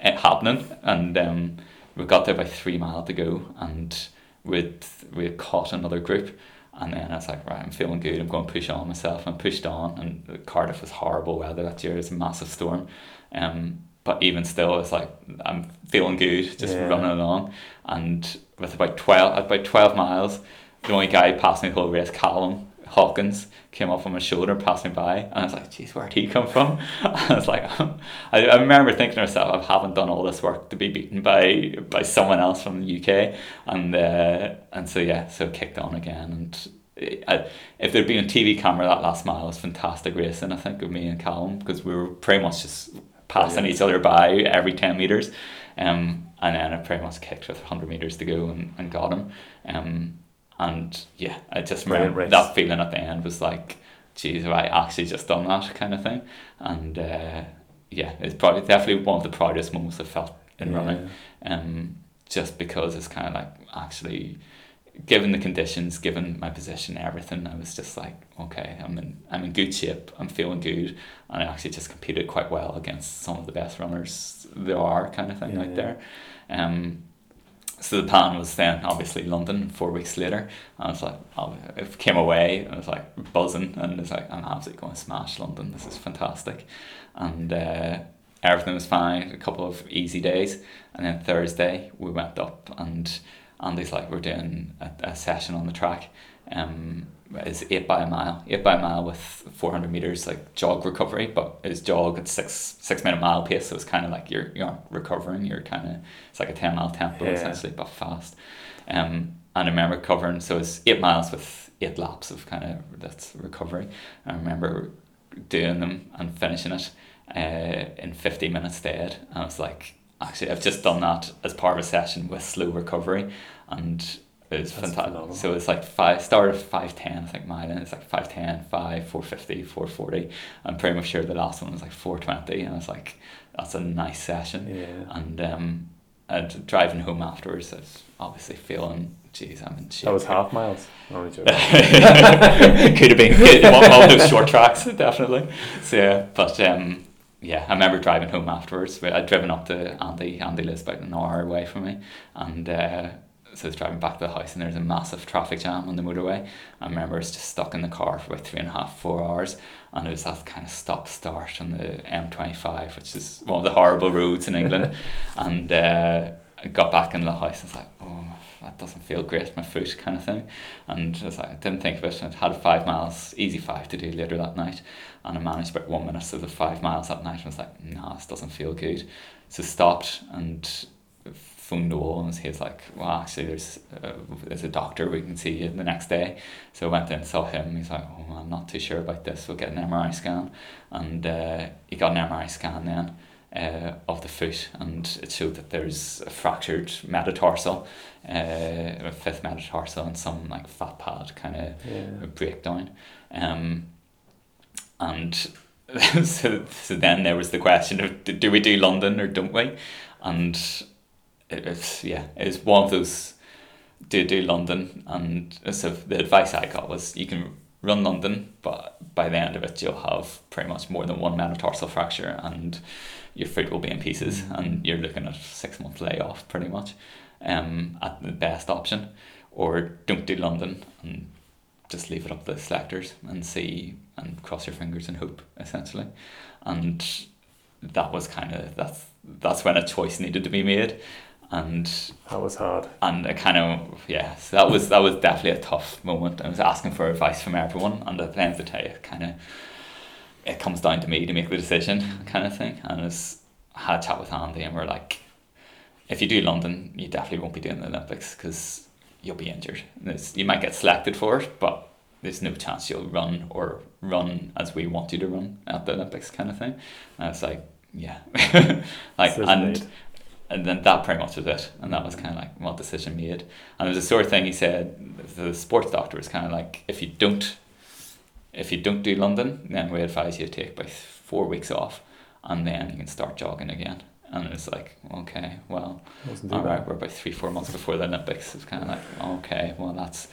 it happening. And um, we got there by three mile to go, and we'd, we'd caught another group. And then I was like, right, I'm feeling good. I'm going to push on myself. And pushed on. And Cardiff was horrible weather that year. It was a massive storm. Um, but even still, it's like I'm feeling good, just Yeah. running along. And with about twelve, at about twelve miles, the only guy passing the whole race, Callum Hawkins, came up on my shoulder, passed me by, and I was like, "Geez, where'd he come from?" I was like, I, I remember thinking to myself, "I haven't done all this work to be beaten by by someone else from the UK," and uh, and so yeah, so kicked on again, and I, if there'd been a TV camera that last mile, it was fantastic racing. I think of me and Callum because we were pretty much just passing Brilliant. each other by every ten meters, um, and then I pretty much kicked with hundred meters to go and, and got him, um, and yeah, I just remember that feeling at the end was like, geez, have I actually just done that kind of thing, and uh, yeah, it's probably definitely one of the proudest moments I felt in running. Um, just because it's kind of like actually given the conditions, given my position, everything, I was just like, okay, I'm in, I'm in good shape, I'm feeling good, and I actually just competed quite well against some of the best runners there are, kind of thing Yeah. out there. Um, so the plan was then obviously London four weeks later. I was like, I it came away and I was like buzzing and it's like I'm absolutely going to smash London. This is fantastic, and uh, everything was fine. A couple of easy days, and then Thursday we went up and Andy's like we're doing a, a session on the track. Um, is eight by a mile, eight by a mile with four hundred meters like jog recovery, but it's jog at six six minute mile pace, so it's kind of like you're you aren't recovering. You're kind of it's like a ten mile tempo Yeah. essentially, but fast. Um, and I remember covering so it's eight miles with eight laps of kind of that's recovery. I remember doing them and finishing it uh, in fifty minutes dead. And I was like, actually, I've just done that as part of a session with slow recovery, and it was fantastic. phenomenal. So it's like five started at five ten, I think mine, and it's like 5'10", 5, 450, 440. I'm pretty much sure the last one was like four twenty, and I was like, that's a nice session. Yeah. And um, and driving home afterwards, I was obviously feeling, geez, I'm in shape. That was half miles. Could have been could, one of those short tracks, definitely. So yeah, but um, yeah, I remember driving home afterwards. I'd driven up to Andy. Andy lives about an hour away from me, and uh, so I was driving back to the house and there's a massive traffic jam on the motorway. I remember I was just stuck in the car for about three and a half, four hours and it was that kind of stop start on the M25 which is one of the horrible roads in England. And uh, I got back in the house and was like oh that doesn't feel great my foot kind of thing. And I, was like, I didn't think of it. I had five miles easy five to do later that night. And I managed about one minute of the five miles that night and I was like nah this doesn't feel good. So stopped and phoned the wall and he was like, well, actually, there's uh, there's a doctor we can see you the next day. So I went in and saw him. He's like, oh, I'm not too sure about this. We'll get an MRI scan, and uh, he got an MRI scan then. Uh, of the foot, and it showed that there's a fractured metatarsal, uh, a fifth metatarsal, and some like fat pad kind of Yeah. breakdown. Um, and so, so then there was the question of do we do London or don't we? And it, it's yeah, it's one of those do do London. And so the advice I got was you can run London, but by the end of it you'll have pretty much more than one metatarsal fracture and your foot will be in pieces and you're looking at six month layoff pretty much um, at the best option. Or don't do London and just leave it up to the selectors and see and cross your fingers and hope essentially and that was kind of that's that's when a choice needed to be made and That was hard. and I kind of yeah so that was that was definitely a tough moment. I was asking for advice from everyone and at the end of the day it kind of it comes down to me to make the decision kind of thing. And I had a chat with Andy and we're like if you do London you definitely won't be doing the Olympics because you'll be injured. You might get selected for it but there's no chance you'll run or run as we want you to run at the Olympics kind of thing. And it's like yeah. Like Decision and. And then that pretty much was it. And that was kind of like what decision made. And it was a sort of thing he said the sports doctor was kind of like if you don't if you don't do London then we advise you to take about four weeks off and then you can start jogging again. And it's like okay well all right we're about three four months before the Olympics. It's kind of like okay well that's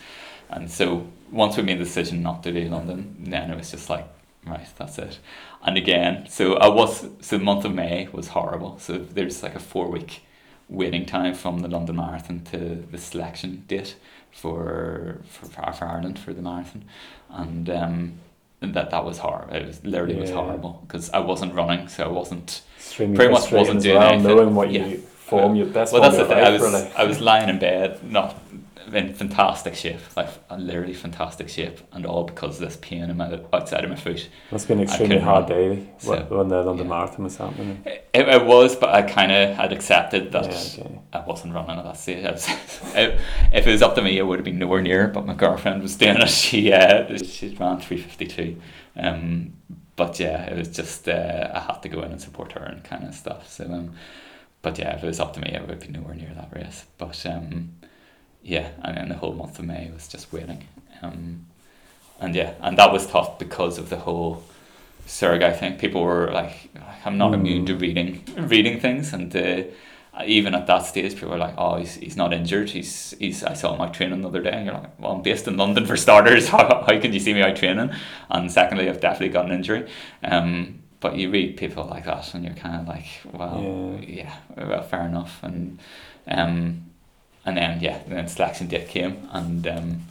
and so once we made the decision not to do London then it was just like right that's it and again so I was so the month of May was horrible so there's like a four week waiting time from the London Marathon to the selection date for for, for, Ireland for the marathon and um that that was horrible it was literally was horrible because I wasn't running so I wasn't Extremely pretty much wasn't doing well, anything. knowing what Yeah. you form your best well that's the thing I was really. I was lying in bed not in fantastic shape like literally fantastic shape and all because of this pain in my outside of my foot have been an extremely hard day So, wh- when the London yeah. Marathon was happening. it, it was but I kind of had accepted that Yeah, okay. I wasn't running at that stage. Was, if if it was up to me, I would have been nowhere near. But my girlfriend was doing it. She uh, she ran three fifty two. Um, but yeah, it was just uh, I had to go in and support her and kind of stuff. So um, but yeah, if it was up to me, I would be nowhere near that race. But um, yeah, and then the whole month of May was just waiting. Um, and yeah, and that was tough because of the whole surrogate thing. People were like, I'm not Mm. immune to reading reading things, and uh, even at that stage, people were like, "Oh, he's, he's not injured. He's he's." I saw him out training the other day, and you're like, "Well, I'm based in London for starters. How how can you see me out training?" And secondly, I've definitely got an injury. Um, but you read people like that, and you're kind of like, "Well, yeah, well, fair enough." And um, and then yeah, and then selection date came, and um,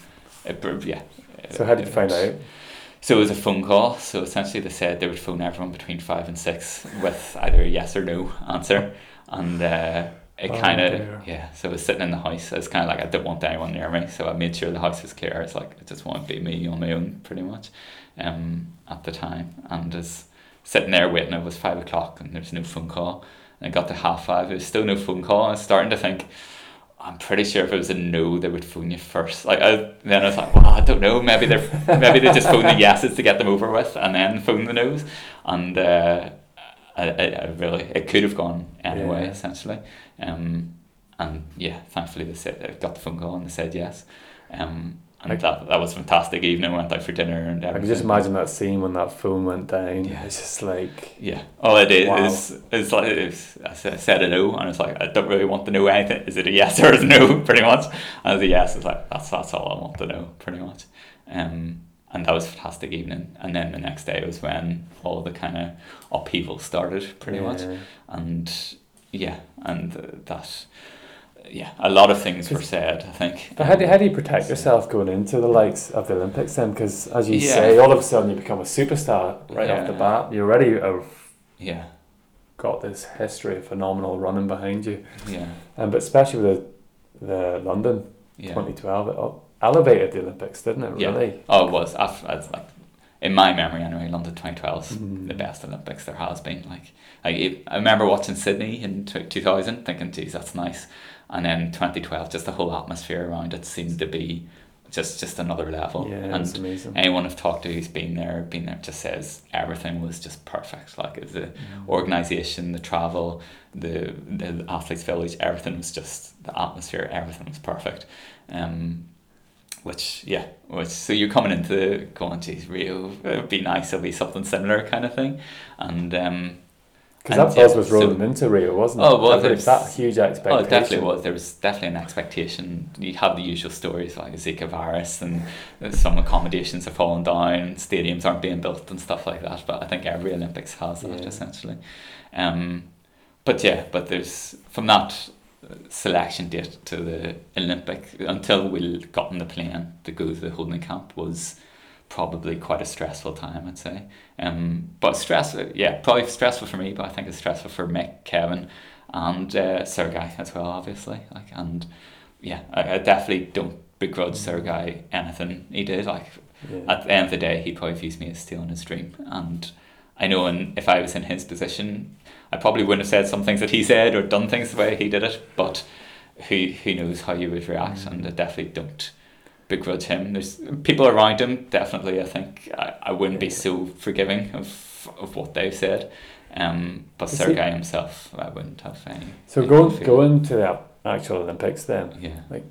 it, yeah. So how did you find out? So it was a phone call. So essentially, they said they would phone everyone between five and six with either a yes or no answer, and uh, it Oh, kind of yeah. So I was sitting in the house. I was kind of like I didn't want anyone near me, so I made sure the house was clear. It's like I just want to be me on my own, pretty much, um, at the time, and was sitting there waiting. It was five o'clock, and there's no phone call. And I got to half five. There was still no phone call. I was starting to think. I'm pretty sure if it was a no, they would phone you first. Like I, then I was like, well, I don't know. Maybe they're maybe they just phone the yeses to get them over with, and then phone the nos. And uh, I, I, I really, it could have gone anyway, Yeah. essentially. Um, and yeah, thankfully they said I got the phone call and they said yes. Um, and I- that that was a fantastic evening. Went out for dinner and everything. I can just imagine that scene when that phone went down. Yeah. It's just like Yeah. Oh, it is. Wow. It's, it's like it's, I said- a no, and it's like I don't really want to know anything. Is it a yes or a no? Pretty much. And the yes is like that's that's all I want to know. Pretty much. Um, and that was a fantastic evening. And then the next day was when all the kind of upheaval started. Pretty much. And yeah, and uh, that yeah, a lot of things were said. I think. But how do, how do you protect yourself going into the likes of the Olympics then? Because as you Yeah. say, all of a sudden you become a superstar right off the bat. You already have Yeah, got this history of phenomenal running behind you, yeah, um, but especially with the, the London yeah. 2012, it elevated the Olympics, didn't it? Yeah. Really. Oh, it was. I've, it's like in my memory anyway. London 2012 is Mm. the best Olympics there has been. Like I, I remember watching Sydney in t- 2000, thinking, "Geez, that's nice," and then 2012, just the whole atmosphere around it seemed to be just just another level. Yeah, and amazing. anyone I've talked to who's been there, been there, just says everything was just perfect. Like the Mm. organisation, the travel, the the athletes' village, everything was just the atmosphere. Everything was perfect. Um, which yeah, which so you're coming into going, geez, Rio, it'd be nice. It'll be something similar kind of thing, and um, Because that buzz yeah, was so- rolling into Rio, wasn't it? Oh, well, there's- that huge Oh, expectation. it definitely was. There was definitely an expectation. You'd have the usual stories like Zika virus and some accommodations have fallen down, stadiums aren't being built and stuff like that. But I think every Olympics has that Yeah. essentially. Um, but yeah, but there's from that selection date to the Olympic until we got on the plane to go to the holding camp was probably quite a stressful time, I'd say. Um, but stressful, yeah, probably stressful for me, but I think it's stressful for Mick, Kevin, and uh, Sergei as well, obviously. Like, and yeah, I, I definitely don't begrudge Sergei anything he did. Like, Yeah. at the end of the day, he probably views me as stealing his dream, and I know, in, if I was in his position, I probably wouldn't have said some things that he said or done things the way he did it. But who who knows how you would react, and I definitely don't begrudge him. There's people around him. Definitely, I think I, I wouldn't be so forgiving of of what they've said. Um, but Is Sergei himself, I wouldn't have any. So any going to the actual Olympics then, Yeah, Like,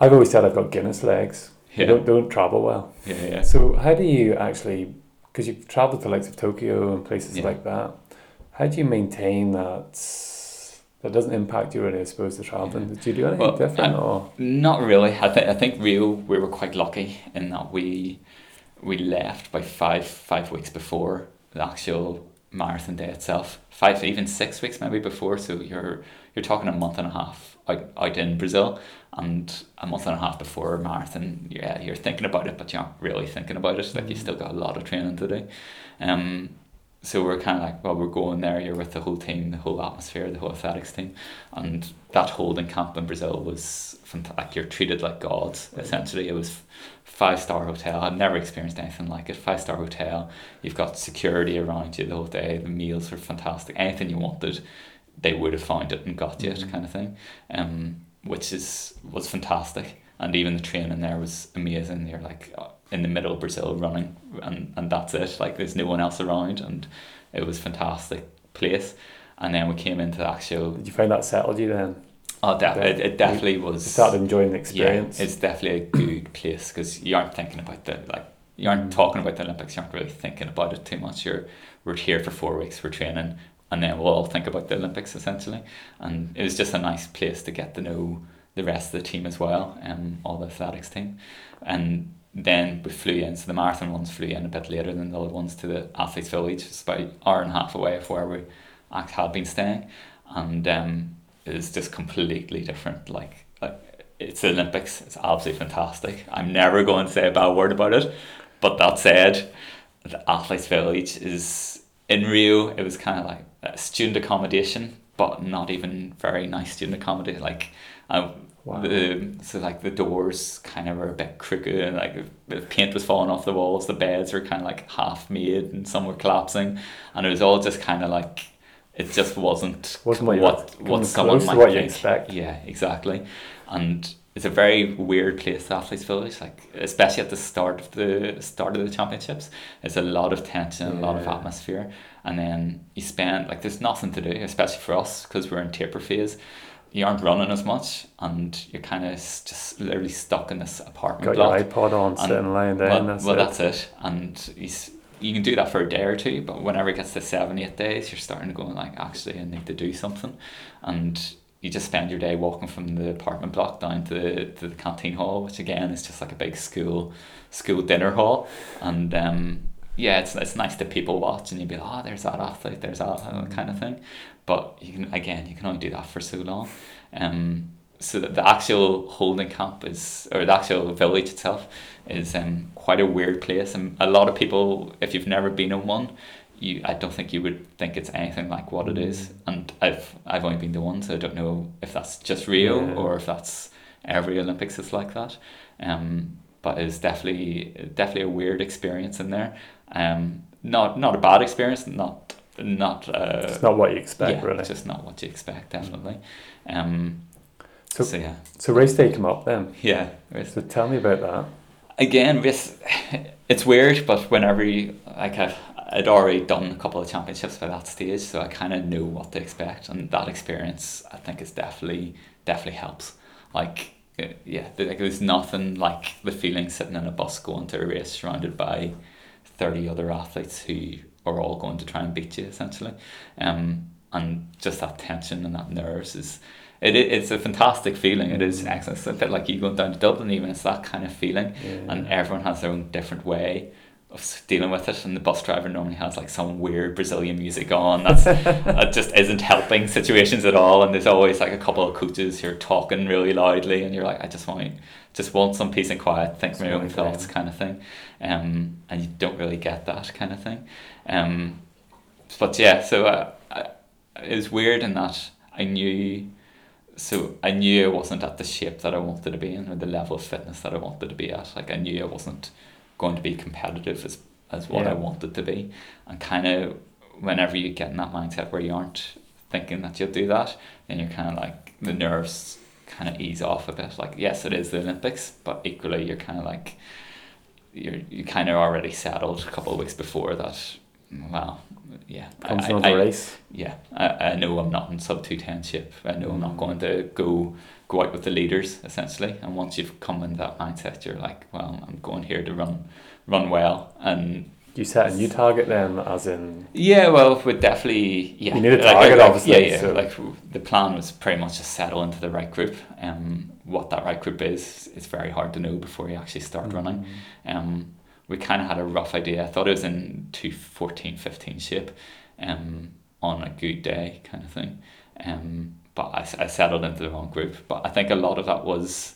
I've always said I've got Guinness legs. Yeah, don't don't travel well. yeah, yeah. So how do you actually? Because you've travelled to likes of Tokyo and places Yeah. like that. How do you maintain that? That doesn't impact you really, I suppose, the travelling. Did you do anything Well, different I- or? Not really. I think I think Rio we were quite lucky in that we we left by five five weeks before the actual marathon day itself. Five even six weeks maybe before. So you're you're talking a month and a half out, out in Brazil and a month and a half before a marathon. Yeah, you're thinking about it, but you aren't really thinking about it. Like you still got a lot of training to do. Um, so we're kind of like, well, we're going there. You're with the whole team, the whole atmosphere, the whole athletics team, and that holding camp in Brazil was fant- like you're treated like gods. Essentially, it was five star hotel. I'd never experienced anything like it. Five star hotel. You've got security around you the whole day. The meals were fantastic. Anything you wanted, they would have found it and got you it, Mhm. kind of thing. Um, which is was fantastic. And even the training there was amazing. You're like in the middle of Brazil running, and, and that's it. Like there's no one else around, and it was fantastic place. And then we came into the actual. Did you find that settled you then? Oh, def- it, it definitely You was. started enjoying the experience. Yeah, it's definitely a good place because you aren't thinking about the like you aren't Mm. talking about the Olympics. You aren't really thinking about it too much. You're we're here for four weeks. We're training, and then we'll all think about the Olympics essentially. And it was just a nice place to get to know the rest of the team as well, um, all the athletics team, and then we flew in. So the marathon ones flew in a bit later than the other ones to the athletes village. It's about an hour and a half away of where we had been staying, and um, it was just completely different. Like, like it's the Olympics. It's absolutely fantastic. I'm never going to say a bad word about it. But that said, the athletes village is in Rio. It was kind of like student accommodation, but not even very nice student accommodation. Like, uh, Wow. the so like the doors kind of were a bit crooked and like the paint was falling off the walls. The beds were kind of like half made and some were collapsing, and it was all just kind of like it just wasn't Wasn't what what what someone might what expect. Yeah, exactly, and it's a very weird place, the athletes village. Like especially at the start of the start of the championships, there's a lot of tension, a lot of atmosphere, and then you spend like there's nothing to do, especially for us because we're in taper phase. You aren't running as much, and you're kind of just literally stuck in this apartment Got block. your iPod on, sitting lying down. Well, that's well it. that's it. And you, you can do that for a day or two, but whenever it gets to seven, eight days, you're starting to go like, actually, I need to do something. And you just spend your day walking from the apartment block down to the, to the canteen hall, which again is just like a big school school dinner hall. And um, yeah, it's, it's nice to people watch and you'd be like, oh, there's that athlete, there's that uh, kind of thing. But you can again, you can only do that for so long. Um, so that the actual holding camp is, or the actual village itself, is um, quite a weird place. And a lot of people, if you've never been in one, you I don't think you would think it's anything like what it is. And I've I've only been to one, so I don't know if that's just Rio Yeah. or if that's every Olympics is like that. Um, but it's definitely definitely a weird experience in there. Um, not not a bad experience, not not uh, It's not what you expect, yeah, really. just not what you expect, definitely. Um, So- so, yeah, So race day come up then. yeah. So tell me about that. Again, this it's weird, but whenever you like I've I'd already done a couple of championships by that stage, so I kind of knew what to expect, and that experience I think is definitely definitely helps. Like yeah, like there's nothing like the feeling sitting in a bus going to a race surrounded by thirty other athletes who are all going to try and beat you essentially, um, and just that tension and that nerves is. It, it's a fantastic feeling. It is excellent. It's a bit like you going down to Dublin, even. It's that kind of feeling Yeah. and everyone has their own different way of dealing with it and the bus driver normally has like some weird Brazilian music on that's that just isn't helping situations at all and there's always like a couple of coaches who are talking really loudly and you're like I just want just want some peace and quiet think my own thoughts kind of thing um and you don't really get that kind of thing um but yeah so uh, I, it was weird in that I knew so I knew I wasn't at the shape that I wanted to be in or the level of fitness that I wanted to be at. Like I knew I wasn't going to be competitive as as what Yeah. I wanted to be. And kind of whenever you get in that mindset where you aren't thinking that you'll do that, then you're kind of like the nerves kind of ease off a bit. Like yes, it is the Olympics, but equally you're kind of like you're you kind of already settled a couple of weeks before that. Well, yeah, Comes I- another I- race. yeah, I, I know I'm not in sub two ten ship. I know I'm not going to go go out with the leaders essentially. And once you've come in that mindset, you're like, well, I'm going here to run run well. And You set a new target then, as in yeah, well, we're definitely yeah. You need a target, like, obviously, Yeah, yeah. so- Like the plan was pretty much to settle into the right group. Um, what that right group is is very hard to know before you actually start running. Um, we kind of had a rough idea. I thought it was in 214, 15 shape um, on a good day kind of thing. Um, but I, I settled into the wrong group. But I think a lot of that was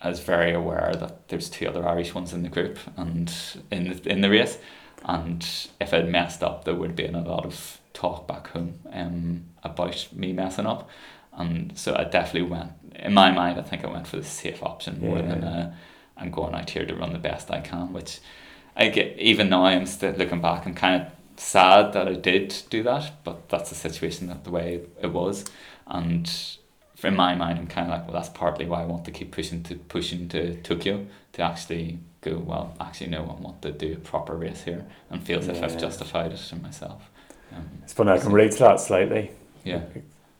I was very aware that there's two other Irish ones in the group and in the, in the race. And if I'd messed up, there would be a lot of talk back home um, about me messing up. And so I definitely went, in my mind, I think I went for the safe option more Yeah. than uh, I'm going out here to run the best I can, which I get, even now I'm still looking back, I'm kind of sad that I did do that, but that's the situation that the way it was. And in my mind, I'm kind of like, well, that's partly why I want to keep pushing to pushing to Tokyo to actually go. Well, actually, no, I want to do a proper race here and feel as if I've justified it to myself. Um, It's funny, I can relate to that slightly. yeah.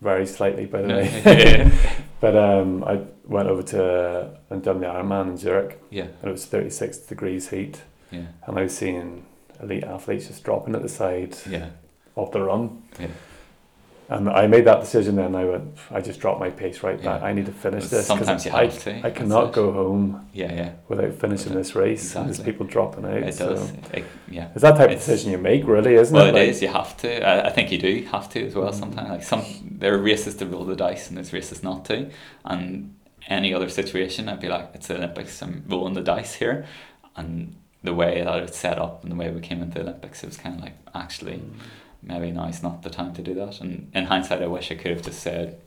Very slightly, by the No, way. yeah. but um, I went over to and done the Ironman in Zurich, yeah, and it was 36 degrees heat, yeah, and I was seeing elite athletes just dropping at the side yeah, of the run. Yeah. And I made that decision then. I went, I just dropped my pace right back. Yeah. I need to finish this sometimes because you I, to, I cannot go home yeah, yeah. without finishing this race. And there's people dropping out. It so does. It, yeah. It's that type of decision you make, really, isn't Well, it? it Like, is. You have to. I, I think you do have to as well. Mm. Sometimes, like some, there are races to roll the dice, and there's races not to. And any other situation, I'd be like, it's the Olympics. I'm rolling the dice here, and the way that it's set up and the way we came into the Olympics, it was kind of like actually maybe now is not the time to do that. And in hindsight, I wish I could have just said,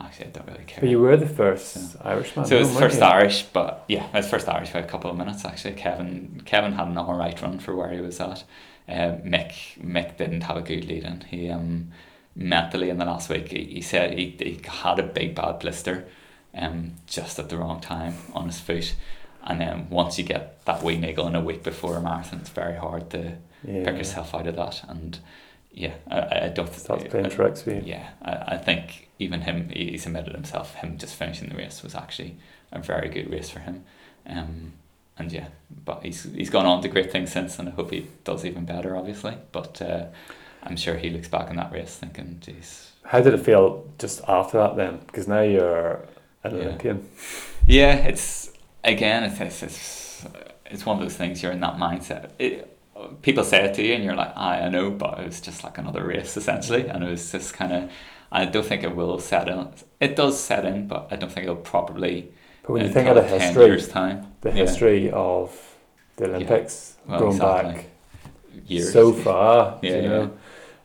actually, I don't really care. But you were the first Irishman. So it was first? Irish, but yeah, it was first Irish by a couple of minutes actually. Kevin Kevin had an alright run for where he was at. Uh, Mick Mick didn't have a good lead in. He um mentally in the last week he, he said he, he had a big bad blister um just at the wrong time on his foot. And then once you get that wee niggle in a week before a marathon, it's very hard to Yeah. pick yourself out of that. And yeah, I, I don't Starts I- playing I- you. yeah, I, I think even him, he- he's admitted himself, him just finishing the race was actually a very good race for him. Um, and yeah, but he's he's gone on to great things since, and I hope he does even better, obviously. But uh, I'm sure he looks back on that race thinking, geez. How did it feel just after that then? Because now you're an Yeah. Olympian. Yeah, it's again, it's it's it's, it's one of those things. You're in that mindset. It, people say it to you, and you're like, I, I know, but it was just like another race essentially, and it was just kind of. I don't think it will set in. It does set in, but I don't think it'll probably. But when you think of the history, the Yeah. history of the Olympics, Well, going exactly. back years. so far, Yeah, you yeah. know,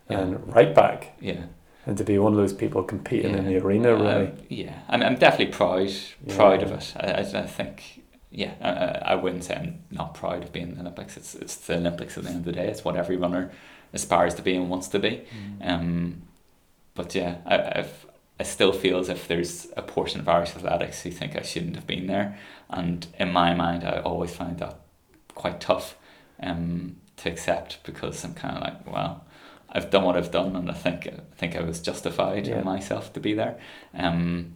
Yeah. and right back, yeah. and to be one of those people competing in the Yeah. arena, Uh, really. yeah, I'm, I'm definitely proud proud of Yeah. it. I, I, I think, yeah, I, I wouldn't say I'm not proud of being in the Olympics. It's it's the Olympics at the end of the day. It's what every runner aspires to be and wants to be. Um, but yeah, I, I've, I still feel as if there's a portion of Irish athletics who think I shouldn't have been there, and in my mind, I always find that quite tough um, to accept because I'm kind of like, well, I've done what I've done, and I think I think I was justified Yeah. in myself to be there. Um,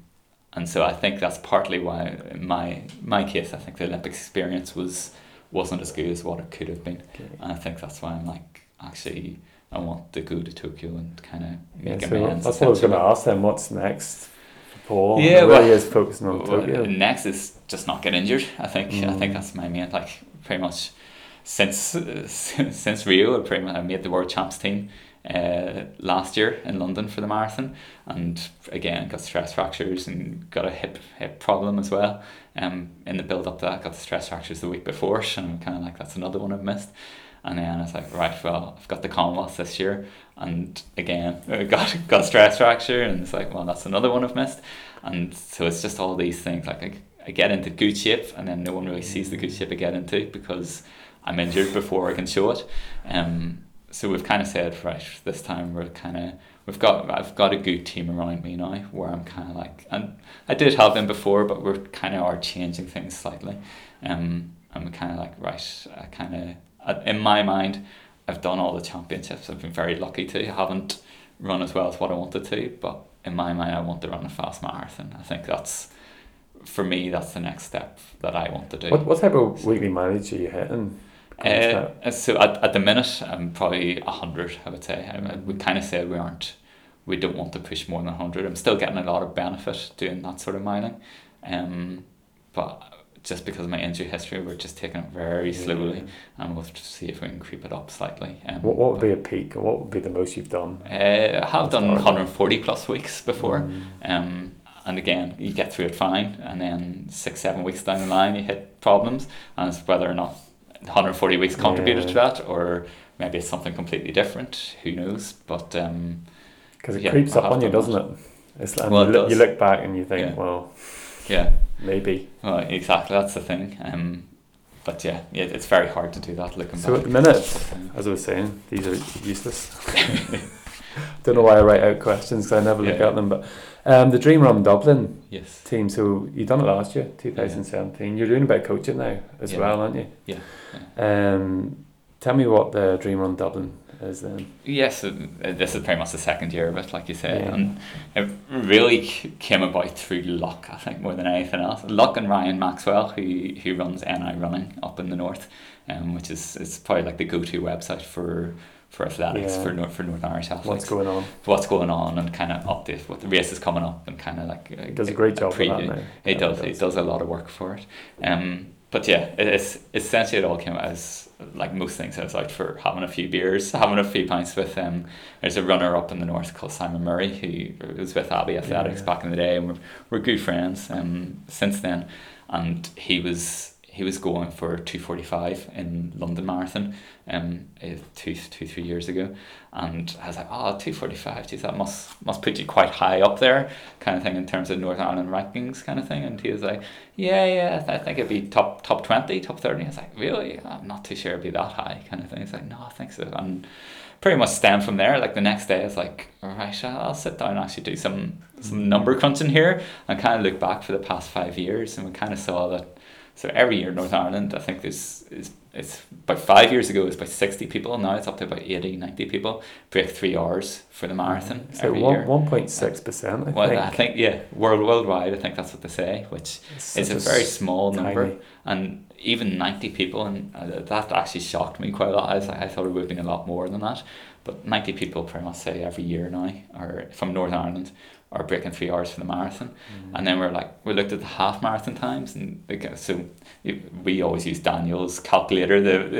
and so I think that's partly why in my my case I think the Olympic experience was wasn't as good as what it could have been, Okay. and I think that's why I'm like actually I want to go to Tokyo and kind of Yeah, make so amends. that's what I was going to ask then. What's next for Paul? Yeah, really well- is focusing on Well, Tokyo. Next is just not get injured. I think I Mm. think that's my main like pretty much since uh, since Rio. I pretty much I made the world champs team uh, last year in London for the marathon, and again got stress fractures and got a hip hip problem as well. Um, in the build up to that, got the stress fractures the week before, and I'm kind of like that's another one I've missed. And then I was like, right, well, I've got the Commonwealth this year, and again, got got stress fracture, and it's like, well, that's another one I've missed. And so it's just all these things. Like I, I get into good shape, and then no one really sees the good shape I get into because I'm injured before I can show it. Um, so we've kind of said, right, this time we're kind of we've got I've got a good team around me now, where I'm kind of like, and I did have them before, but we're kind of are changing things slightly. Um, we're kind of like, right, I kind of in my mind, I've done all the championships. I've been very lucky to. I haven't run as well as what I wanted to, but in my mind, I want to run a fast marathon. I think that's for me. That's the next step that I want to do. What, what type of weekly mileage are you hitting? Uh, so at, at the minute, I'm probably a hundred. I would say. I, I- we kind of said we aren't. We don't want to push more than hundred. I'm still getting a lot of benefit doing that sort of mining, um, but just because of my injury history, we're just taking it very slowly, and we'll just see if we can creep it up slightly. Um, What, what would be a peak what would be the most you've done? Uh, I have done 140 plus weeks before. Mm. Um, and again, you get through it fine, and then six, seven weeks down the line, you hit problems, and it's whether or not 140 weeks contributed to that, or maybe it's something completely different. Who knows? But um, Because it Yeah, creeps up on you, doesn't it? It's, and Well, you, look, you look back and you think, Yeah. well, yeah, maybe. well, exactly. That's the thing. Um, but yeah, yeah, it's very hard to do that looking So back. at the minute, as I was saying, these are useless. Don't know why I write out questions because I never look Yeah. at them. But um, the Dream Run Dublin yes. team. So you done it last year, 2017. You're doing a bit of coaching now as Yeah. well, aren't you? Yeah, Um, tell me what the Dream Run Dublin is then. Yes, this is pretty much the second year of it, like you said, Yeah. and it really came about through luck, I think, more than anything else. Luck and Ryan Maxwell, who who runs NI Running up in the north, um, which is is probably like the go to website for for athletics Yeah. for North for Northern Irish athletes. What's going on? What's going on and kind of update what the race is coming up and kind of like uh, He does a great job of that preview. now. He Yeah, does. He does a lot of work for it. Um, but yeah, it- it's essentially it all came out as like most things. I was out for having a few beers, having a few pints with um. There's a runner up in the north called Simon Murray who was with Abbey Athletics Yeah. back in the day, and we're we're good friends. Um, since then, and he was he was going for two forty five in London Marathon, um, eh, two two three years ago, and I was like, oh, 245, geez, that must must put you quite high up there, kind of thing in terms of Northern Ireland rankings, kind of thing. And he was like, yeah, yeah, I th- I think it'd be top top twenty, top thirty. I was like, really? I'm not too sure it'd be that high, kind of thing. He's like, no, I think so. And pretty much stemmed from there. Like the next day, I was like, all right, I'll sit down and actually do some some number crunching here, and kind of look back for the past five years, and we kind of saw that. So every year in Northern Ireland, I think there's is it's about five years ago it was about 60 people now it's up to about 80 90 people break three hours for the marathon So every one year one point six percent. I well think. I think yeah world worldwide I think that's what they say which It's is a very small number and even 90 people and uh, that actually shocked me quite a lot I, was I thought it would have been a lot more than that but 90 people pretty much say every year now or from Northern Ireland or breaking three hours for the marathon. And then we're like, we looked at the half marathon times, and like, so we always use Daniel's calculator. that,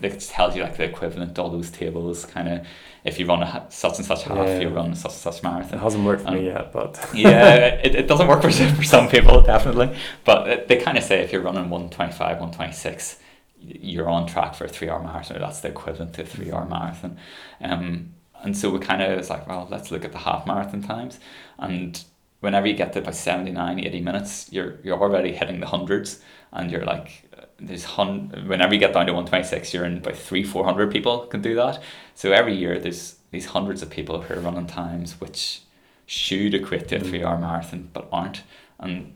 the it tells you like the equivalent, to all those tables, kind of. If you run a such and such half, Yeah. you run such and such marathon. It hasn't worked for Um, me yet, but yeah, it, it doesn't work for, some- for some people, definitely. But they kind of say if you're running 125, 126, you're on track for a three hour marathon, that's the equivalent to a three hour marathon. Um, and so we kind of was like, well, let's look at the half marathon times. And whenever you get to about 79, 80 minutes, you're, you're already hitting the hundreds. And you're like, there's hun- whenever you get down to 126, you're in about three, 400 people can do that. So every year there's these hundreds of people who are running times which should equate to a Mm. three hour marathon but aren't. And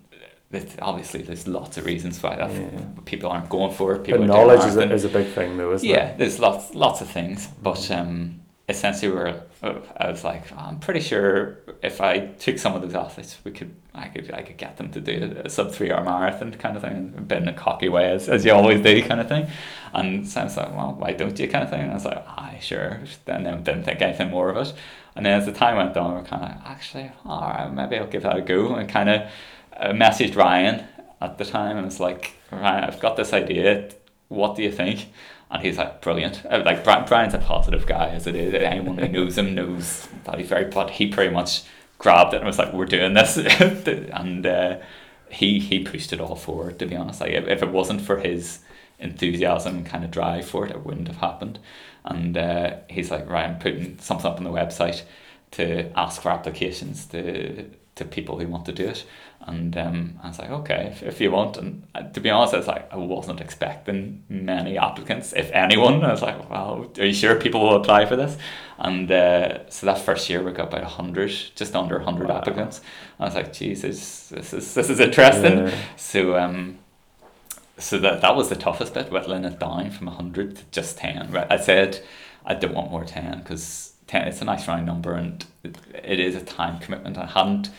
obviously there's lots of reasons why that Yeah. people aren't going for it. People but knowledge is a, is a big thing, though, isn't yeah, it? there's lots lots of things, but um, essentially we're. uh, I was like, I'm pretty sure if I took some of those athletes, we could, I could, I could get them to do a sub three hour marathon kind of thing, a bit in a cocky way as, as you always do kind of thing. And so I was like, well, why don't you kind of thing? And I was like, aye, sure. Then didn't think anything more of it. And then as the time went on, we we're kind of actually, all right, maybe I'll give that a go. And kind of uh, messaged Ryan at the time, and it's like, Ryan, I've got this idea. What do you think? And he's like, brilliant. Uh, Like Ryan's a positive guy, as it is. Anyone who knows him knows that he's very. But he pretty much grabbed it and was like, "We're doing this," and uh, he he pushed it all forward. To be honest, like if, it wasn't for his enthusiasm and kind of drive for it, it wouldn't have happened. And uh, he's like, "Right, I'm putting something up on the website to ask for applications to to people who want to do it." And um, I was like, okay, if, if you want. And uh, to be honest, I was like, I wasn't expecting many applicants, if anyone. I was like, well, are you sure people will apply for this? And uh, so that first year we got about 100, just under 100 Wow. applicants. I was like, Jesus, this is, this is interesting. Yeah. So um, so that that was the toughest bit, whittling it down from 100 to just 10. Right? I said I don't want more 10 because 10 it's a nice round number and it, it is a time commitment. I hadn't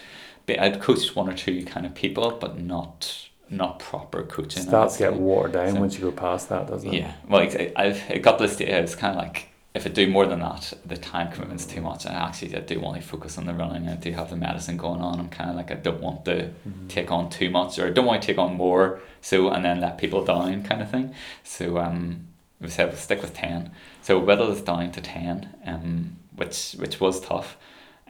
I'd coached one or two kind of people, but not not proper coaching. Starts get watered down So- once you go past that, doesn't it? Yeah, well, I, I've it got this stage. It's kind of like if I do more than that, the time commitment's too much. I actually I do want to focus on the running. I do have the medicine going on. I'm kind of like I don't want to Mhm. take on too much, or I don't want to take on more. So and then let people down, kind of thing. So um, we said we'll stick with ten. So whittle is down to ten, um, which which was tough.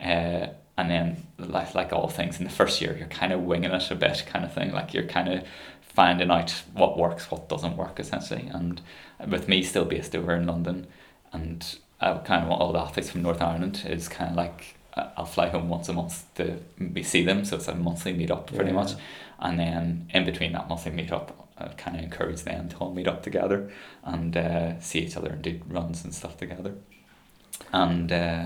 Uh, and then like like all things in the first year, you're kind of winging it a bit, kind of thing. Like you're kind of finding out what works, what doesn't work, essentially. And with me still based over in London, and I kind of want all the athletes from North Ireland is kind of like I'll fly home once a month to see them, so it's a monthly meet up pretty Yeah. much. And then in between that monthly meet up, I kind of encourage them to all meet up together and uh, see each other and do runs and stuff together. And uh,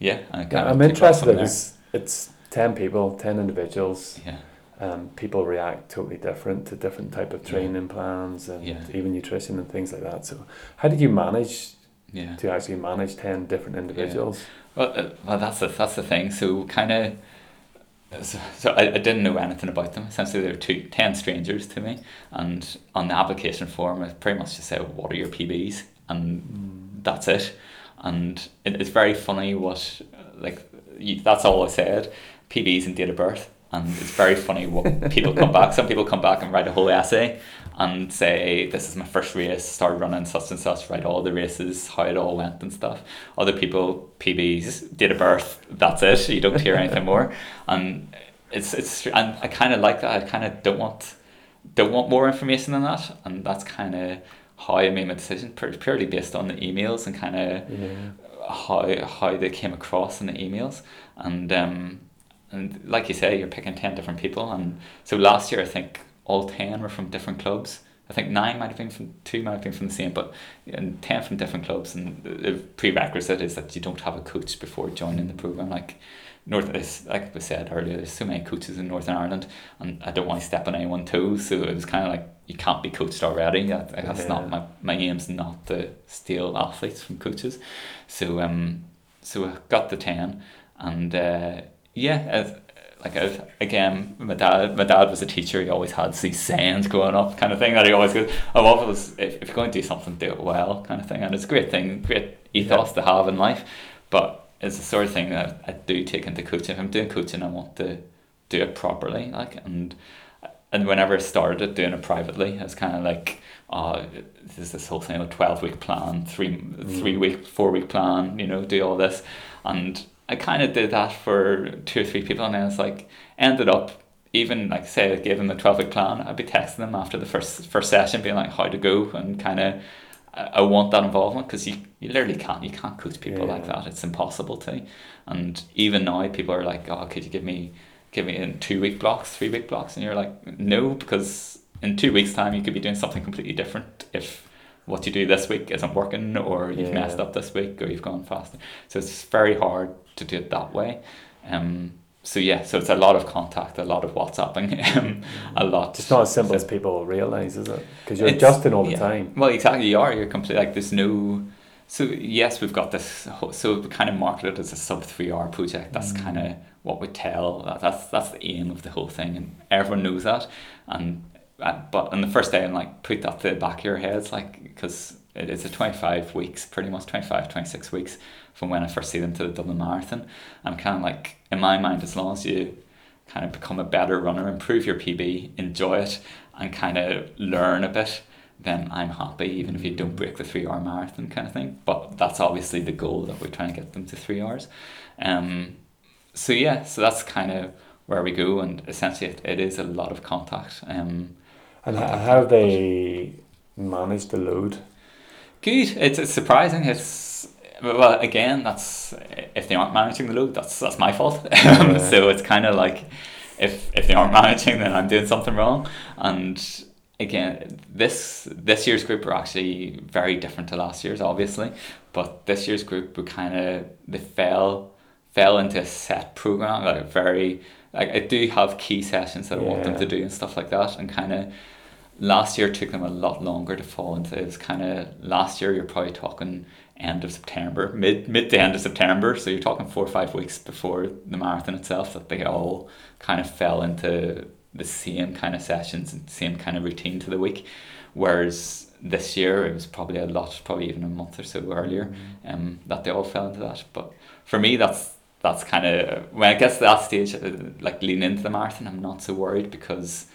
yeah, I kind I'm interested. It's, it's 10 people, 10 individuals. Yeah, Um, people react totally different to different type of Yeah. training plans and Yeah. even nutrition and things like that. So, how did you manage yeah. to actually manage 10 different individuals? Well, uh, well, that's the that's the thing. So kind of, so, so I, I didn't know anything about them. Essentially, they were two, 10 strangers to me, and on the application form, I pretty much just said, "What are your PBs?" and that's it. And it, it's very funny what like you, that's all I said, PBs and date of birth. And it's very funny what people come back. Some people come back and write a whole essay and say, This is my first race, started running such and such, write all the races, how it all went and stuff. Other people, PBs, date of birth, that's it. You don't hear anything more. And it's it's and I kinda like that. I kinda don't want don't want more information than that. And that's kinda how I made my decision, pur- purely based on the emails and kinda Yeah. how how they came across in the emails. And um and like you say you're picking 10 different people. And so last year I think all 10 were from different clubs. I think nine might have been from two might have been from the same but and 10 from different clubs. And the prerequisite is that you don't have a coach before joining the program. Like North is like we said earlier there's so many coaches in Northern Ireland and I don't want to step on anyone's toes so it was kind of like you can't be coached already that, that's Yeah. not my, my aim's not to steal athletes from coaches so um, so I got the ten, and uh, yeah, as, like i again, my dad, my dad was a teacher. He always had these sayings growing up, kind of thing that he always goes. I love was if, if you're going to do something, do it well, kind of thing. And it's a great thing, great ethos to have in life. But is the sort of thing that I do take into coaching. If I'm doing coaching, I want to do it properly, like and and whenever I started doing it privately, it's kind of like, oh, there's this whole thing of twelve week plan, three mm. three week, four week plan, you know, do all this, and I kind of did that for two or three people, and then it's like ended up even like say I gave them a twelve week plan, I'd be texting them after the first first session, being like how to go, and kind of I want that involvement because you, you literally can't you can't coach people yeah. like that. It's impossible to, and even now people are like, oh, could you give me give me in two week blocks, three week blocks, and you're like, no, because in two weeks time you could be doing something completely different if what you do this week isn't working or you've yeah. messed up this week or you've gone faster. So it's very hard to do it that way. Um, so yeah, so it's a lot of contact, a lot of WhatsApping, um, a lot. It's not as simple so, as people realize, is it? Because you're adjusting all the yeah. time. Well, exactly, you are. You're completely like there's no. So yes, we've got this. So we kind of market it as a sub three hour project. That's mm. kind of what we tell. That's that's the aim of the whole thing, and everyone knows that. And uh, but on the first day, I'm like put that to the back of your heads, like because it's a twenty five weeks, pretty much 25, 26 weeks from when I first see them to the Dublin Marathon. I'm kind of like, in my mind, as long as you kind of become a better runner, improve your PB, enjoy it, and kind of learn a bit, then I'm happy, even if you don't break the three hour marathon kind of thing. But that's obviously the goal that we're trying to get them to three hours. Um, so yeah, so that's kind of where we go, and essentially it, it is a lot of contact. Um, and how they manage the load? Good. It's, it's surprising. It's well, again, that's if they aren't managing the load, that's that's my fault. Yeah. so it's kind of like if if they aren't managing, then I'm doing something wrong. And again, this this year's group are actually very different to last year's, obviously. But this year's group, we kind of they fell fell into a set program, like very like I do have key sessions that I want them to do and stuff like that, and kind of last year took them a lot longer to fall into. It was kind of last year you're probably talking end of September, mid mid to end of September. So you're talking four or five weeks before the marathon itself that they all kind of fell into the same kind of sessions and same kind of routine to the week. Whereas this year it was probably a lot, probably even a month or so earlier, mm-hmm. um, that they all fell into that. But for me, that's that's kind of when it gets to that stage, uh, like leaning into the marathon, I'm not so worried because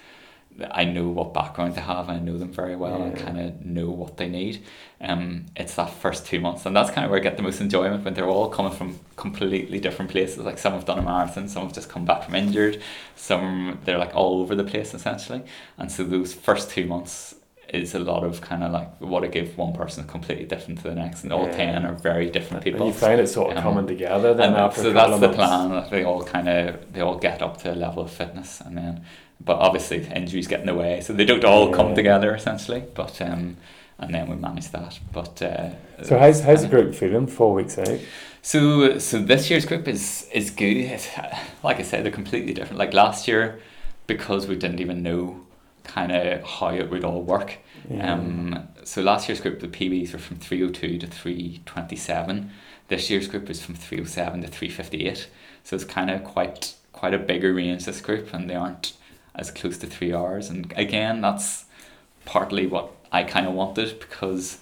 I know what background they have. I know them very well. Yeah. I kind of know what they need. Um, it's that first two months, and that's kind of where I get the most enjoyment when they're all coming from completely different places. Like some have done a marathon, some have just come back from injured, some they're like all over the place essentially. And so those first two months is a lot of kind of like what I give one person completely different to the next, and all yeah. ten are very different people. And you find it sort of um, coming together then and after. So that's the plan. They all kind of they all get up to a level of fitness, and then but obviously injuries get in the way, so they don't all yeah. come together essentially. But um, and then we manage that. But uh, so how's how's the group feeling four weeks out? So so this year's group is is good. It's, like I said, they're completely different. Like last year, because we didn't even know kind of how it would all work. Yeah. Um, so last year's group, the PBs were from three hundred two to three twenty seven. This year's group is from three hundred seven to three fifty eight. So it's kind of quite quite a bigger range this group, and they aren't as close to three hours. And again, that's partly what I kind of wanted because,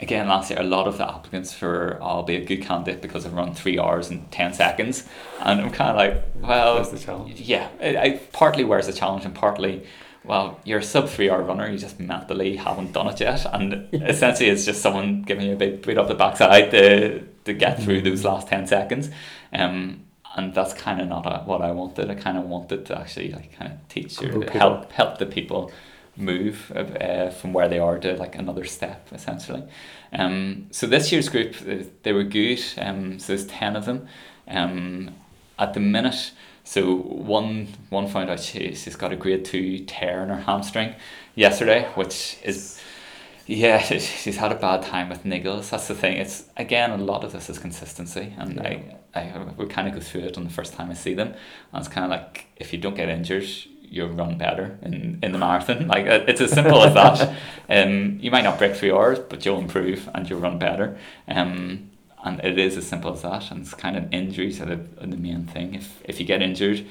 again, last year a lot of the applicants for I'll be a good candidate because I've run three hours and 10 seconds. And I'm kind of like, well, yeah, I, I, partly where's the challenge and partly, well, you're a sub three hour runner, you just mentally haven't done it yet. And essentially, it's just someone giving you a big boot up the backside to, to get through those last 10 seconds. Um, and that's kind of not a, what I wanted. I kind of wanted to actually like kind of teach or help help the people move uh, from where they are to like another step essentially. Um, so this year's group uh, they were good. Um, so there's ten of them. Um, at the minute, so one one found out she, she's got a grade two tear in her hamstring yesterday, which is yeah, she's had a bad time with niggles. That's the thing. It's again a lot of this is consistency, and yeah. I, I we kind of go through it on the first time I see them, and it's kind of like if you don't get injured, you'll run better in, in the marathon. Like it's as simple as that. Um, you might not break three hours, but you'll improve and you'll run better. Um, and it is as simple as that. And it's kind of injuries are the, are the main thing. If if you get injured,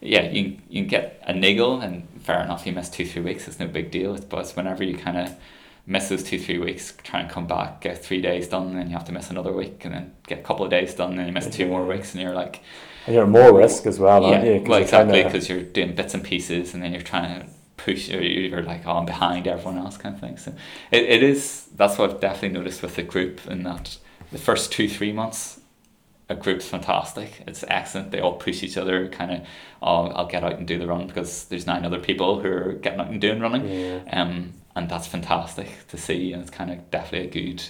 yeah, you you get a niggle, and fair enough, you miss two three weeks. It's no big deal. But it's whenever you kind of miss those two three weeks, try and come back, get three days done, and then you have to miss another week, and then get a couple of days done, and then you miss two more weeks, and you're like, And you're more risk as well, aren't yeah, you? well, exactly, because you're doing bits and pieces, and then you're trying to push, or you're like, oh, I'm behind everyone else, kind of thing. So it, it is. That's what I've definitely noticed with the group, in that the first two three months, a group's fantastic. It's excellent. They all push each other. Kind of, oh, I'll get out and do the run because there's nine other people who are getting out and doing running. Yeah. Um, and that's fantastic to see, and it's kind of definitely a good,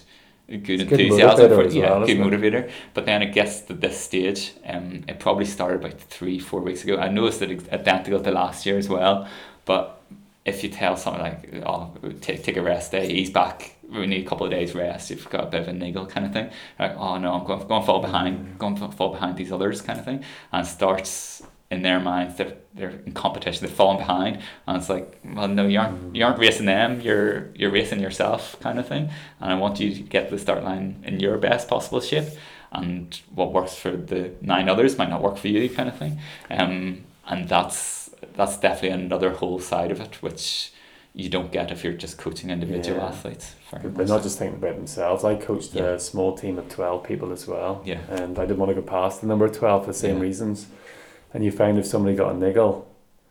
a good It's good enthusiasm motivator for yeah, well, good motivator. But then it gets to this stage, um, it probably started about three, four weeks ago. I noticed that it's identical to last year as well. But if you tell someone like, oh, take take a rest day, he's back. We need a couple of days rest. You've got a bit of a niggle kind of thing. Like, oh no, I'm going, going to fall behind, going to fall behind these others kind of thing, and starts in their minds that they're in competition, they're falling behind, and it's like, well, no, you aren't, you aren't racing them, you're you're racing yourself, kind of thing. And I want you to get to the start line in your best possible shape, and what works for the nine others might not work for you, kind of thing. Um, and that's that's definitely another whole side of it, which you don't get if you're just coaching individual Yeah. athletes. They're much not just thinking about themselves. I coached Yeah. a small team of 12 people as well. Yeah. And I didn't want to go past the number of 12 for the same Yeah. reasons. And you found if somebody got a niggle,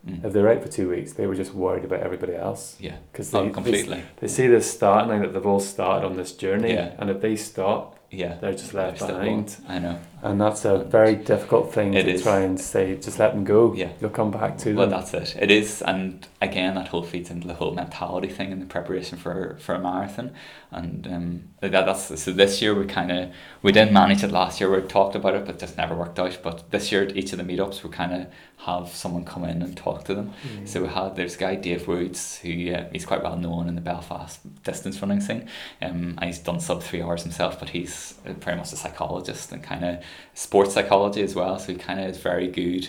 Mm. if they're out for two weeks, they were just worried about everybody else. Yeah, Because oh, they, they, completely. they see this starting line that they've all started on this journey. Yeah. And if they stop, Yeah, they're just left They're behind. I know. And that's a very difficult thing It to is. try and say, just let them go. Yeah. You'll come back to them Well, that's it. It is, and again, that whole feeds into the whole mentality thing in the preparation for for a marathon, and um, that, that's so. This year we kind of we didn't manage it last year. We talked about it, but just never worked out. But this year, at each of the meetups, we kind of have someone come in and talk to them. Mm. So we had there's a guy Dave Woods who uh, he's quite well known in the Belfast distance running scene. Um, and he's done sub three hours himself, but he's uh, very much a psychologist and kind of sports psychology as well. So he kind of is very good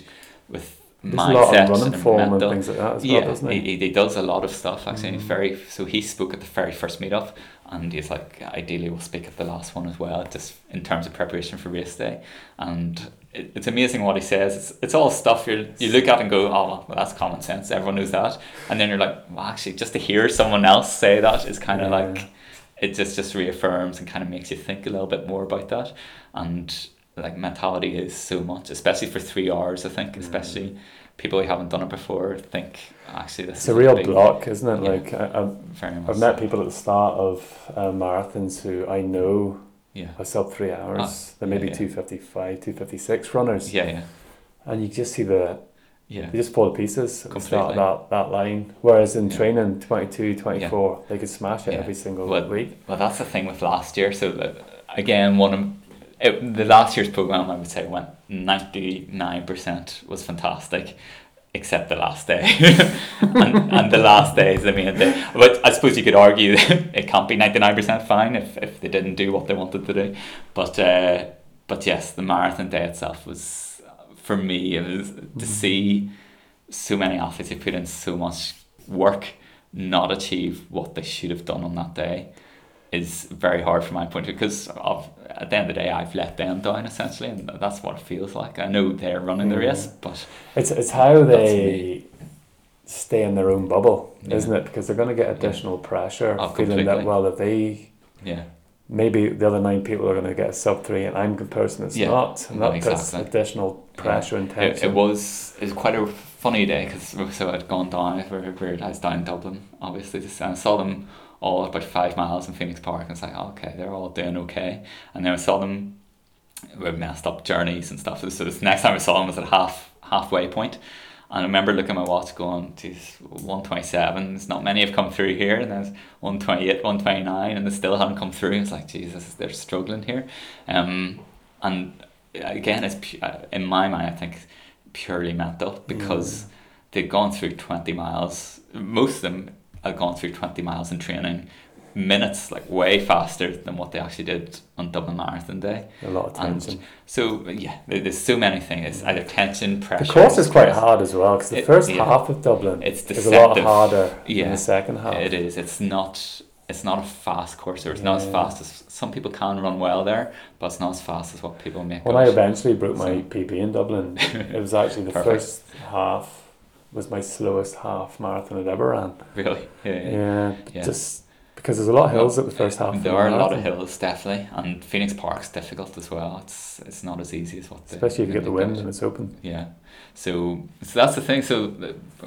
with There's a mindset lot of running and form and things like that as well, Yeah, doesn't he, he? he, does a lot of stuff actually. Mhm. very so he spoke at the very first meetup, and he's like ideally we'll speak at the last one as well, just in terms of preparation for race day. And it, it's amazing what he says. It's, it's all stuff you you look at and go, oh well, that's common sense. Everyone knows that. And then you're like, well, actually, just to hear someone else say that is kind of Yeah. like it just just reaffirms and kind of makes you think a little bit more about that. And like mentality is so much, especially for three hours. I think, Mm. especially people who haven't done it before think actually this It's is a real big- block, isn't it? Yeah. Like I, I've, I've met people at the start of uh, marathons who I know Yeah. are sub three hours. Ah, They're maybe yeah, yeah. two fifty five, two fifty six runners, Yeah, yeah, and you just see the yeah. you just fall to pieces at the start that, that line. Whereas in Yeah. training, 22, 24, they could smash it Yeah. every single Well, week. Well, that's the thing with last year. So that, again, one of it, the last year's program, I would say, went ninety nine percent was fantastic, except the last day, and, and the last day is the main day. But I suppose you could argue that it can't be ninety nine percent fine if, if they didn't do what they wanted to do. But uh, but yes, the marathon day itself was for me. It was to see so many athletes who put in so much work not achieve what they should have done on that day is very hard from my point of view because of at the end of the day I've let them down essentially and that's what it feels like. I know they're running the Yeah. race but It's it's how they stay in their own bubble, Yeah. isn't it? Because they're going to get additional pressure, Oh, feeling that well, if they yeah maybe the other nine people are going to get a sub three, and I'm the person that's Yeah. not, and No, that puts additional pressure and it, tension. it was it was quite a funny day because so I'd gone down where, where I was down in Dublin obviously just, and I saw them all about five miles in Phoenix Park and it's like oh, okay they're all doing okay. And then I saw them with messed up journeys and stuff. So this next time I saw them was at half halfway point. And I remember looking at my watch going geez 127 there's not many have come through here and there's 128 129 and they still haven't come through. It's like Jesus they're struggling here. Um, and again it's uh, in my mind I think purely mental because they've gone through 20 miles most of them have gone through 20 miles in training minutes like way faster than what they actually did on Dublin Marathon Day a lot of and tension. so yeah there- there's so many things it's either mm. tension pressure The course is quite hard as well because the It- first yeah. half of Dublin It's is a lot harder than Yeah. the second half. It is. It's not. It's not a fast course. Or it's not as fast as some people can run well there, but it's not as fast as what people make. When. I eventually broke my So- PB in Dublin, it was actually the first half was my slowest half marathon I'd ever ran. really, yeah, yeah. Yeah, just Because there's a lot of hills at the first half. There the are a lot of hills, definitely, and Phoenix Park's difficult as well. It's it's not as easy as what. the- especially if you get the wind and it's open. Yeah, so so that's the thing. So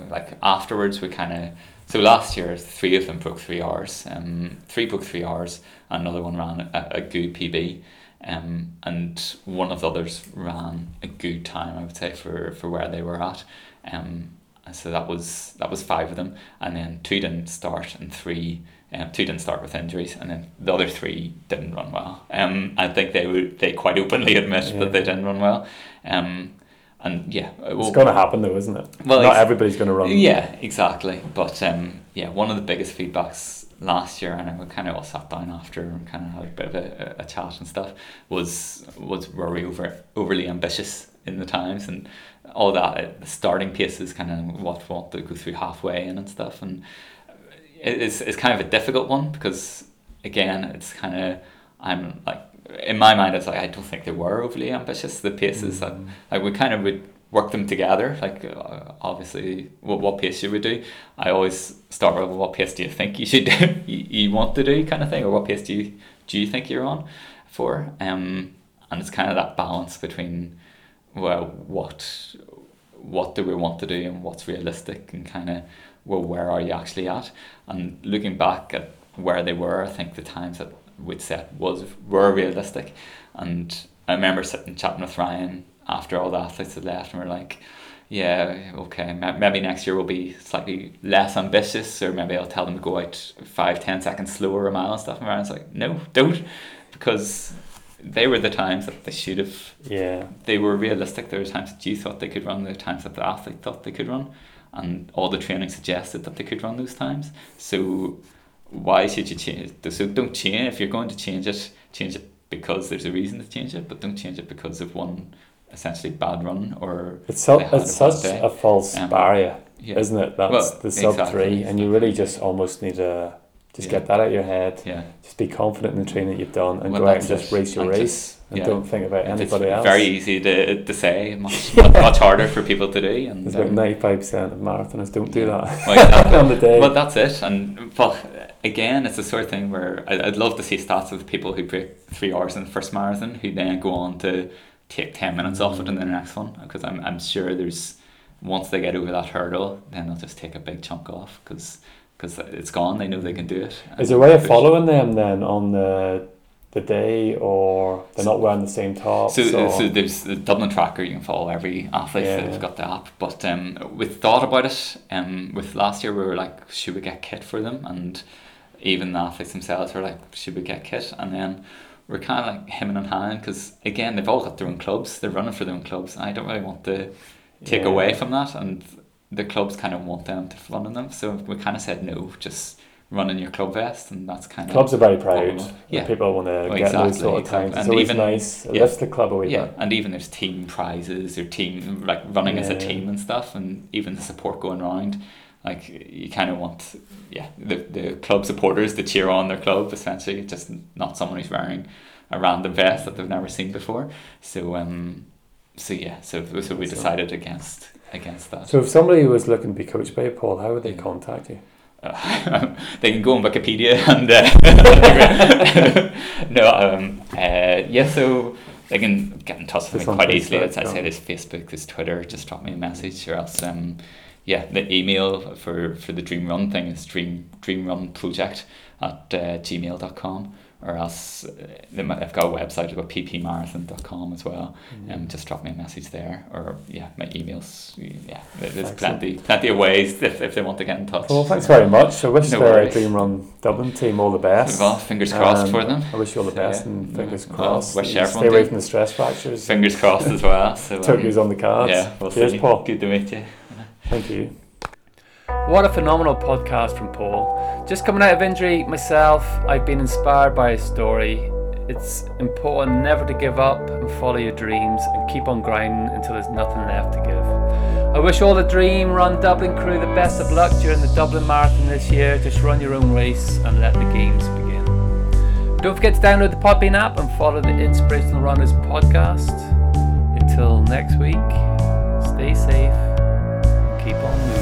like afterwards, we kind of so last year three of them broke three hours. Um, three broke three hours. and Another one ran a, a good PB. Um, and one of the others ran a good time, I would say, for, for where they were at. Um, and so that was that was five of them, and then two didn't start, and three um, two didn't start with injuries, and then the other three didn't run well. Um, I think they would they quite openly admit Yeah. that they didn't run well. Um, and yeah, It's going to happen though, isn't it? Well, not everybody's going to run. yeah, exactly. But um, yeah, one of the biggest feedbacks last year, and we kind of all sat down after and kind of had a bit of a, a chat and stuff, was was were we over overly ambitious in the times and all that. The starting pace is kind of what we want to go through halfway in and stuff, and it's it's kind of a difficult one because again, it's kind of I'm like in my mind, it's like I don't think they were overly ambitious. The paces that Mm. like we kind of would work them together. Like uh, obviously, what what pace should we do? I always start with what pace do you think you should do, you, you want to do kind of thing, or what pace do you do you think you're on for? Um, and it's kind of that balance between well, what what do we want to do and what's realistic and kind of well, where are you actually at? And looking back at where they were, I think the times that we'd set was were realistic. And I remember sitting chatting with Ryan after all the athletes had left, and we're like, yeah, okay, maybe next year we'll be slightly less ambitious, or maybe I'll tell them to go out five, ten seconds slower a mile and stuff. And Ryan's like, no, don't, because they were the times that they should have Yeah. they were realistic. There were times that you thought they could run, there were times that the athlete thought they could run, and all the training suggested that they could run those times. So why should you change it? So don't change if you're going to change it. Change it because there's a reason to change it, but don't change it because of one essentially bad run or It's, so, it's a such a false Um, barrier, yeah, isn't it? That's Well, the sub exactly, three, and you really just almost need to just Yeah. get that out of your head. yeah. Just be confident in the training that you've done, and Well, go out and just it. race your And race, just- and yeah. don't think about It's anybody else. very easy to, to say, much much harder for people to do. And There's about um, ninety five percent of marathoners don't do that Well, exactly. on the day. That's it. And but again, it's the sort of thing where I- I'd love to see stats of people who break three hours in the first marathon who then go on to take ten minutes off it in the next one because I'm I'm sure there's once they get over that hurdle, then they'll just take a big chunk off because it's gone. They know they can do it. Is there a way of following them then on the the day, or they're not wearing the same tops? So, or, so there's the Dublin Tracker. You can follow every athlete. Yeah. They've got the app. But um, we thought about it. Um, with last year, we were like, should we get kit for them? And even the athletes themselves were like, should we get kit? And then we're kind of like hemming and hawing because again, they've all got their own clubs. They're running for their own clubs. And I don't really want to take Yeah. away from that. And the clubs kind of want them to run in them. So we kind of said no, just run in your club vest, and that's kind of clubs are very proud. Yeah. People want to Well, get those exactly, sort of exactly. times. It's And always even- nice. It yeah. lifts the club a wee Yeah, bit. and even there's team prizes or team like running as a team and stuff, and even the support going around. Like you kind of want, yeah, the the club supporters to cheer on their club essentially, just not someone who's wearing a random vest that they've never seen before. So um, so yeah, so so we decided against against that. So if somebody was looking to be coached by Paul, how would they Yeah. contact you? Uh, they can go on Wikipedia and uh, no, um, uh, yeah. So they can get in touch with me quite easily. As I say, there's Facebook, there's Twitter. Just drop me a message, or else, um, yeah, the email for for the Dream Run thing is dream dream run project at uh, gmail.com or else uh, they might, I've got a website, I've got ppmarathon.com as well. Mm-hmm. Um, just drop me a message there, or yeah, my emails. Yeah, there's Excellent. plenty plenty of ways if, if they want to get in touch. Well, thanks very much. I wish No the worries. Dream Run Dublin team all the best. Well, fingers crossed Um, for them. I wish you all the So, best yeah. and fingers Well, crossed. wish you everyone Stay away from the stress fractures. Fingers crossed as well. So um, on the cards. yeah, we'll Cheers, see. Paul. Good to meet you. Thank you. What a phenomenal podcast from Paul. Just coming out of injury myself, I've been inspired by his story. It's important never to give up and follow your dreams and keep on grinding until there's nothing left to give. I wish all the Dream Run Dublin crew the best of luck during the Dublin Marathon this year. Just run your own race and let the games begin. Don't forget to download the Podbean app and follow the Inspirational Runners podcast. Until next week, stay safe keep on moving.